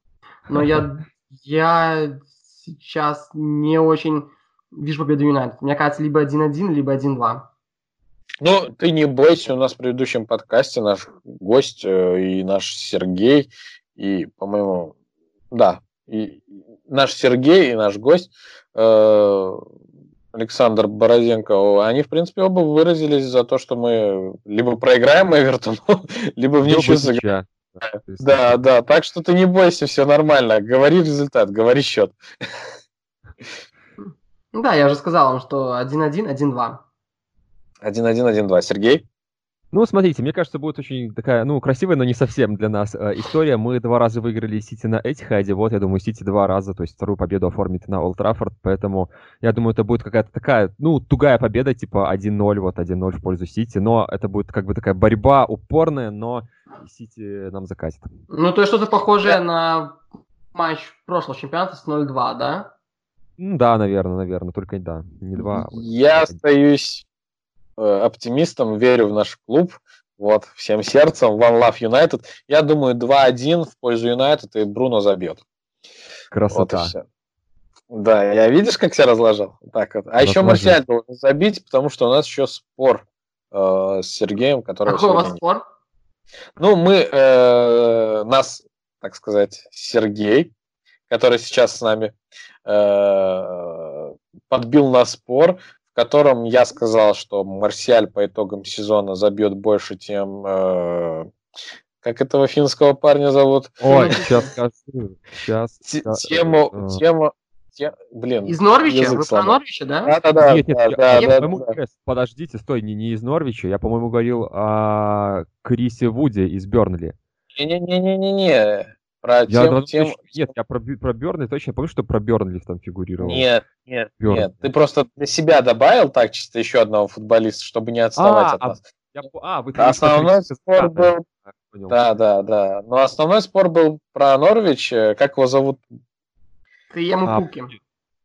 Но я, я сейчас не очень вижу победу Юнайтед. Мне кажется, либо 1-1, либо 1-2. Ну, ты не бойся, у нас в предыдущем подкасте наш гость э, и наш Сергей, и, по-моему, да, и наш Сергей и наш гость э, Александр Борозенко, они, в принципе, оба выразились за то, что мы либо проиграем Эвертону, либо в ничью сыграем. Да, да, так что ты не бойся, все нормально. Говори результат, говори счет. Да, я уже сказал вам, что 1-1, 1-2. 1-1, 1-2. Сергей? Ну, смотрите, мне кажется, будет очень такая, ну, красивая, но не совсем для нас э, история. Мы два раза выиграли Сити на Этихаде, вот, я думаю, Сити два раза, то есть вторую победу оформит на Олд Траффорд, поэтому я думаю, это будет какая-то такая, ну, тугая победа, типа 1-0, вот 1-0 в пользу Сити, но это будет как бы такая борьба упорная, но Сити нам закатит. Ну, то есть что-то похожее на матч прошлого чемпионата с 0-2, да? Да, наверное, наверное, только да, не два. Я остаюсь оптимистом, верю в наш клуб. Вот, всем сердцем. One Love United. Я думаю, 2-1 в пользу Юнайтед, и Бруно забьет. Красота. Вот да, я видишь, как себя разложил? Так вот. А еще Марсиаль должен забить, потому что у нас еще спор э, с Сергеем, который... Какой у вас спор? Ну, мы, э, нас, так сказать, Сергей, который сейчас с нами, э, подбил на спор котором я сказал, что Марсиаль по итогам сезона забьет больше, чем... Э, как этого финского парня зовут? Ой, сейчас скажу. Сейчас. Тему, э, тему, блин. Из Норвича? Вы про Норвича, да? Да, да, да. Нет, нет, да, я, да, я, да, да. Подождите, стой, не, не из Норвича. Я, по-моему, говорил о Крисе Вуде из Бернли. Не-не-не-не-не. Про я тем, тем... Нет, я про, про Бернли точно помню, что про Бернли там фигурировал. Нет, нет, Бернли. нет. Ты просто для себя добавил так чисто еще одного футболиста, чтобы не отставать а, от а, нас. Я, а, вы основной спор был... Да, да, да. Но основной спор был про Норвич. Э, как его зовут? Тиему а, Пуки.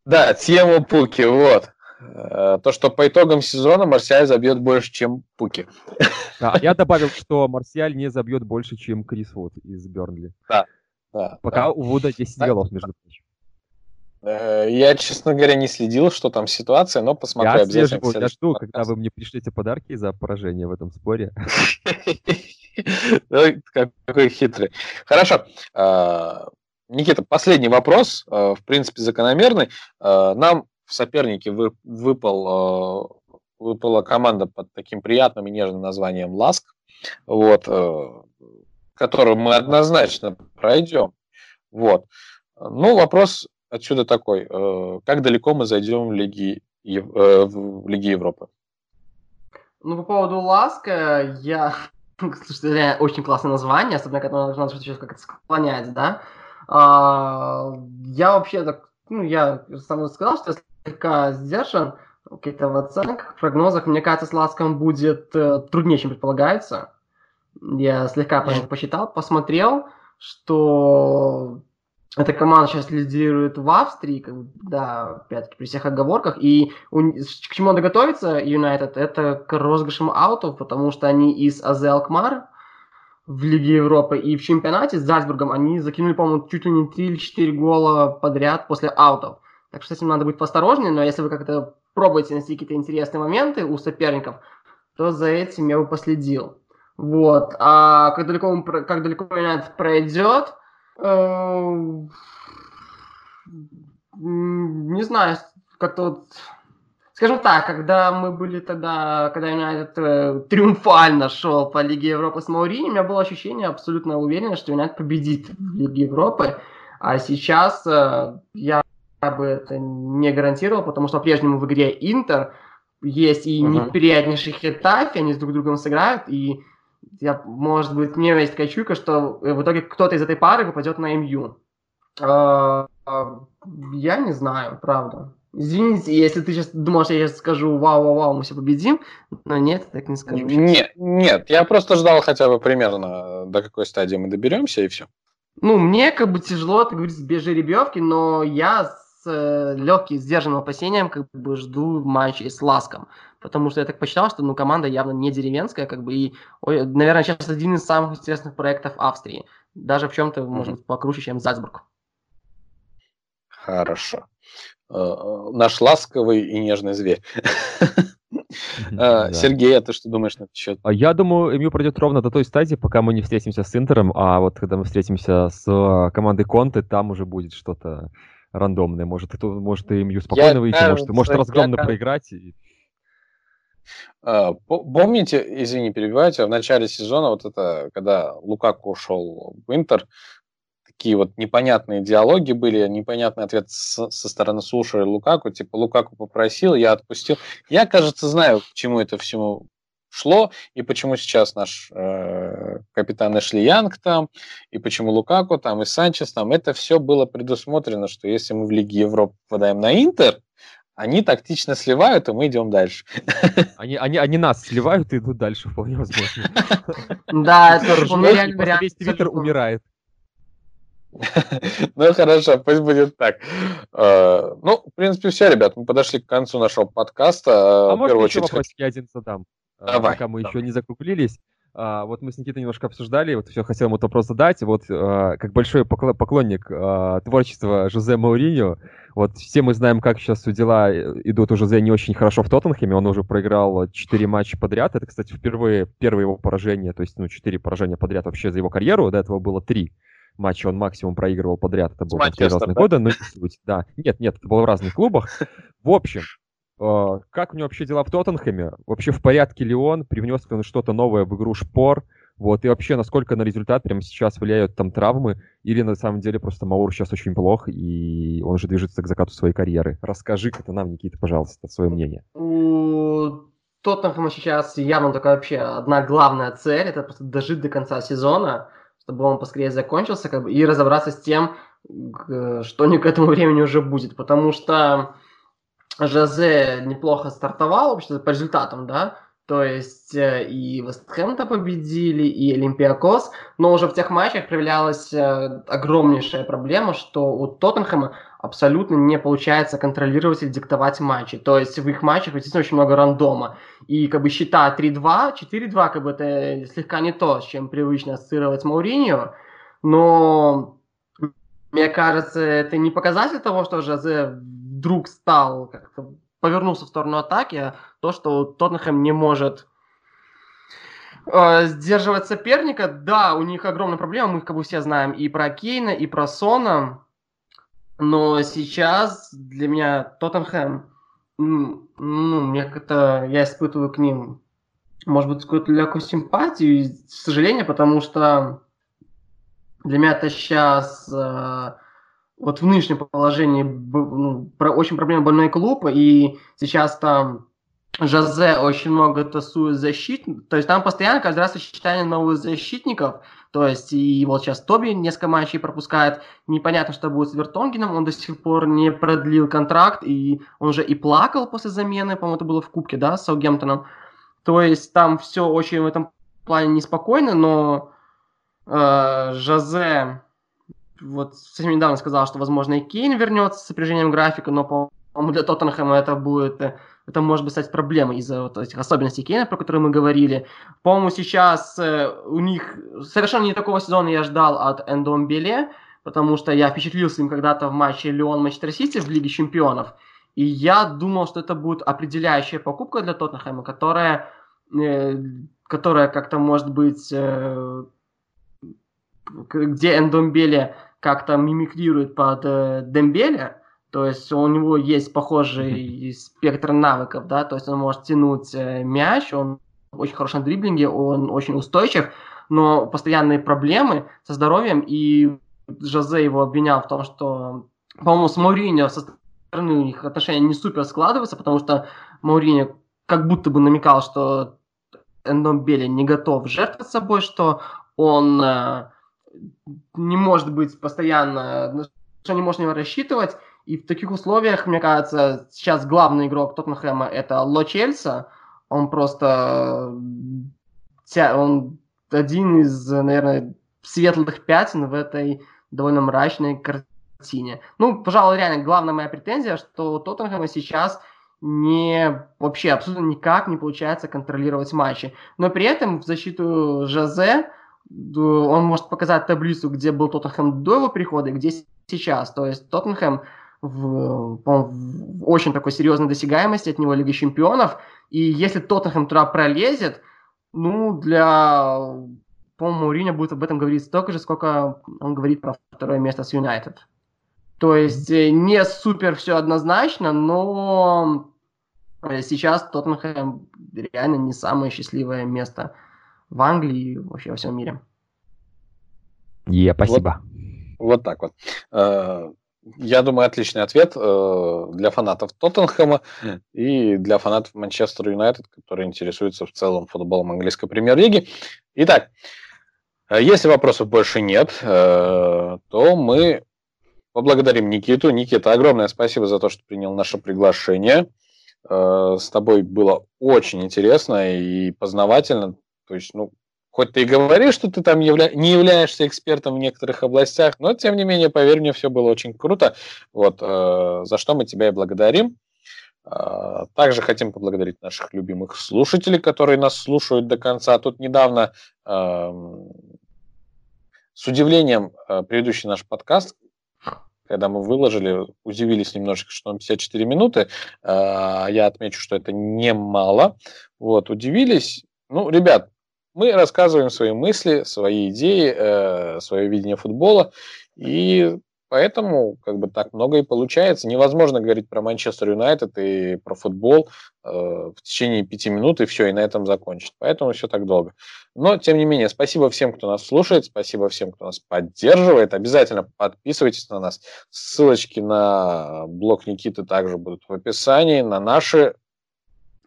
Да, Тиему Пуки, вот. Э, то, что по итогам сезона Марсиаль забьет больше, чем Пуки. Да, я добавил, что Марсиаль не забьет больше, чем Крис Вот из Бернли. Да, да, Пока да. у Вуда 10 так, голов, между прочим. Э, я, честно говоря, не следил, что там ситуация, но посмотрю я обязательно. Слежу, я жду, когда вы мне пришлете подарки за поражение в этом споре. Какой хитрый. Хорошо. А, Никита, последний вопрос, а, в принципе, закономерный. А, нам в сопернике выпал, выпала команда под таким приятным и нежным названием «Ласк». Вот, которую мы однозначно пройдем. Вот. Ну, вопрос отсюда такой. Э, как далеко мы зайдем в Лиге, э, в Лиге Европы? Ну, по поводу Ласка, я... Слушайте, реально очень классное название, особенно когда нужно что-то как-то склонять, да? А, я вообще так, ну, я сам сказал, что я слегка сдержан в оценках, в прогнозах. Мне кажется, с Ласком будет э, труднее, чем предполагается. Я слегка посчитал, посмотрел, что эта команда сейчас лидирует в Австрии, как да, опять-таки, при всех оговорках. И у, к чему надо готовиться, Юнайтед, это к розыгрышам аутов, потому что они из АЗ Алкмар в Лиге Европы и в чемпионате с Зальцбургом они закинули, по-моему, чуть ли не 3 или 4 гола подряд после аутов. Так что с этим надо быть поосторожнее, но если вы как-то пробуете найти какие-то интересные моменты у соперников, то за этим я бы последил. Вот. А как далеко, как далеко Юнайтед пройдет, э, не знаю, как-то Скажем так, когда мы были тогда, когда Юнайтед э, триумфально шел по Лиге Европы с Маурини, у меня было ощущение абсолютно уверенно, что Юнайтед победит в Лиге Европы. А сейчас э, я бы это не гарантировал, потому что по-прежнему в игре Интер есть и uh-huh. неприятнейший Хетафи, они с друг другом сыграют, и я, может быть, мне есть такая чуйка, что в итоге кто-то из этой пары попадет на МЮ. А, я не знаю, правда. Извините, если ты сейчас думал, что я сейчас скажу вау-вау-вау, мы все победим, но нет, так не скажу. Нет, нет, я просто ждал хотя бы примерно до какой стадии мы доберемся и все. Ну, мне как бы тяжело, так говорится, без жеребьевки, но я э, легким, сдержанным опасением как бы жду матча с Ласком. Потому что я так посчитал, что ну, команда явно не деревенская, как бы, и, ой, наверное, сейчас один из самых интересных проектов Австрии. Даже в чем-то, mm-hmm. может быть, покруче, чем Зальцбург. Хорошо. Э, наш ласковый и нежный зверь. Э, Сергей, а ты что думаешь на этот счет? А я думаю, МЮ пройдет ровно до той стадии, пока мы не встретимся с Интером, а вот когда мы встретимся с э, командой Конте, там уже будет что-то рандомное. Может, это, может и МЮ спокойно выйти, может, может разгромно проиграть. Помните, извини, перебивайте, в начале сезона, вот это, когда Лукаку ушел в Интер, такие вот непонятные диалоги были, непонятный ответ с, со стороны Суши и Лукаку, типа Лукаку попросил, я отпустил. Я, кажется, знаю, к чему это всему шло, и почему сейчас наш э, капитан Эшли Янг там, и почему Лукаку там, и Санчес там, это все было предусмотрено, что если мы в Лиге Европы попадаем на Интер, они тактично сливают, и мы идем дальше. Они, они, они нас сливают и идут дальше, вполне возможно. Да, это реально Весь Твиттер умирает. Ну хорошо, пусть будет так. Э, ну, в принципе, все, ребят, мы подошли к концу нашего подкаста. А может, еще вопросик я один задам? Э, давай. Пока мы еще не закруглились. А, вот мы с Никитой немножко обсуждали, вот все хотел ему этот вопрос задать. Вот а, как большой поклонник а, творчества Жозе Мауриньо, вот все мы знаем, как сейчас дела идут у Жозе не очень хорошо в Тоттенхэме. Он уже проиграл 4 матча подряд. Это, кстати, впервые первое его поражение, то есть ну, 4 поражения подряд вообще за его карьеру. До этого было 3 матчи он максимум проигрывал подряд. Это было в те разные да? годы, но не суть. Да, нет, нет, это было в разных клубах. В общем, э, как у него вообще дела в Тоттенхэме? Вообще в порядке ли он? Привнес ли он что-то новое в игру Шпор? Вот, и вообще, насколько на результат прямо сейчас влияют там травмы, или на самом деле просто Маур сейчас очень плох, и он же движется к закату своей карьеры. Расскажи это нам, Никита, пожалуйста, свое мнение. У Тоттенхэма сейчас явно такая вообще одна главная цель, это просто дожить до конца сезона, чтобы он поскорее закончился, как бы, и разобраться с тем, что не к этому времени уже будет. Потому что Жозе неплохо стартовал, вообще по результатам, да, то есть э, и Вестхэм-то победили, и Олимпиакос, но уже в тех матчах проявлялась э, огромнейшая проблема, что у Тоттенхэма абсолютно не получается контролировать или диктовать матчи. То есть в их матчах, естественно, очень много рандома. И как бы счета 3-2, 4-2, как бы это слегка не то, с чем привычно ассоциировать Мауриньо, но мне кажется, это не показатель того, что Жозе вдруг стал как-то повернулся в сторону атаки, а то, что Тоттенхэм не может э, сдерживать соперника. Да, у них огромная проблема, мы как бы все знаем и про Кейна, и про Сона. Но сейчас для меня Тоттенхэм, ну, мне как-то, я испытываю к ним, может быть, какую-то легкую симпатию и сожаление, потому что для меня это сейчас э, вот в нынешнем положении ну, очень проблема больной клуб, и сейчас там Жозе очень много тасует защит, то есть там постоянно каждый раз сочетание новых защитников, то есть и вот сейчас Тоби несколько матчей пропускает, непонятно, что будет с Вертонгеном, он до сих пор не продлил контракт, и он уже и плакал после замены, по-моему, это было в Кубке, да, с Саугемптоном, то есть там все очень в этом плане неспокойно, но э, Жозе вот совсем недавно сказал, что, возможно, и Кейн вернется с сопряжением графика, но, по-моему, для Тоттенхэма это будет, это может быть стать проблемой из-за вот этих особенностей Кейна, про которые мы говорили. По-моему, сейчас э, у них совершенно не такого сезона я ждал от Эндомбеле, потому что я впечатлился им когда-то в матче Леон-Манчестер Сити в Лиге Чемпионов, и я думал, что это будет определяющая покупка для Тоттенхэма, которая, э, которая как-то может быть, э, где Эндомбеле как-то мимикрирует под э, Дембеле, то есть у него есть похожий спектр навыков, да, то есть он может тянуть э, мяч, он очень хорош на дриблинге, он очень устойчив, но постоянные проблемы со здоровьем, и Жозе его обвинял в том, что, по-моему, с Мауриньо со стороны у них отношения не супер складываются, потому что Мауриньо как будто бы намекал, что Эндомбели не готов жертвовать собой, что он э, не может быть постоянно, что не него рассчитывать. И в таких условиях, мне кажется, сейчас главный игрок Тоттенхэма это Ло Чельса. Он просто он один из, наверное, светлых пятен в этой довольно мрачной картине. Ну, пожалуй, реально главная моя претензия, что у Тоттенхэма сейчас не вообще абсолютно никак не получается контролировать матчи. Но при этом в защиту Жозе он может показать таблицу, где был Тоттенхэм до его прихода и где сейчас. То есть Тоттенхэм в, в очень такой серьезной досягаемости от него Лиги Чемпионов. И если Тоттенхэм туда пролезет, ну, для, по-моему, Мourinho будет об этом говорить столько же, сколько он говорит про второе место с Юнайтед. То есть э, не супер все однозначно, но э, сейчас Тоттенхэм реально не самое счастливое место в Англии и вообще во всем мире. Е, спасибо. Вот, вот так вот. Э, я думаю, отличный ответ э, для фанатов Тоттенхэма и для фанатов Манчестер Юнайтед, которые интересуются в целом футболом английской премьер-лиги. Итак, э, если вопросов больше нет, то мы поблагодарим Никиту. Никита, огромное спасибо за то, что принял наше приглашение. С тобой было очень интересно и познавательно. То есть, ну, хоть ты и говоришь, что ты там явля... не являешься экспертом в некоторых областях, но тем не менее, поверь мне, все было очень круто. Вот, э, за что мы тебя и благодарим. Э, также хотим поблагодарить наших любимых слушателей, которые нас слушают до конца. Тут недавно э, с удивлением э, предыдущий наш подкаст, когда мы выложили, удивились немножечко, что он 54 минуты. Э, я отмечу, что это немало. Вот, удивились. Ну, ребят, мы рассказываем свои мысли, свои идеи, э, свое видение футбола, и поэтому как бы так много и получается. Невозможно говорить про Манчестер Юнайтед и про футбол э, в течение пяти минут и все, и на этом закончить. Поэтому все так долго. Но, тем не менее, спасибо всем, кто нас слушает, спасибо всем, кто нас поддерживает. Обязательно подписывайтесь на нас. Ссылочки на блог Никиты также будут в описании, на наши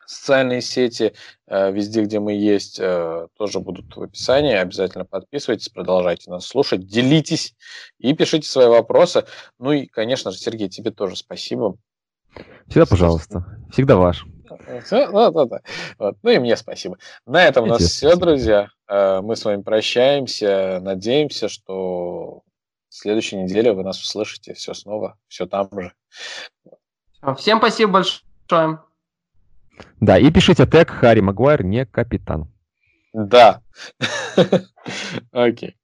социальные сети, э, везде, где мы есть, э, тоже будут в описании. Обязательно подписывайтесь, продолжайте нас слушать, делитесь и пишите свои вопросы. Ну и, конечно же, Сергей, тебе тоже спасибо. Всегда, пожалуйста. Всегда ваш. Все, да, да, да. Вот. Ну и мне спасибо. На этом у нас все, спасибо. друзья. Э, мы с вами прощаемся. Надеемся, что в следующей неделе вы нас услышите все снова, все там же. Всем спасибо большое. Да, и пишите тег Харри Магуайр не капитан. Да. Окей.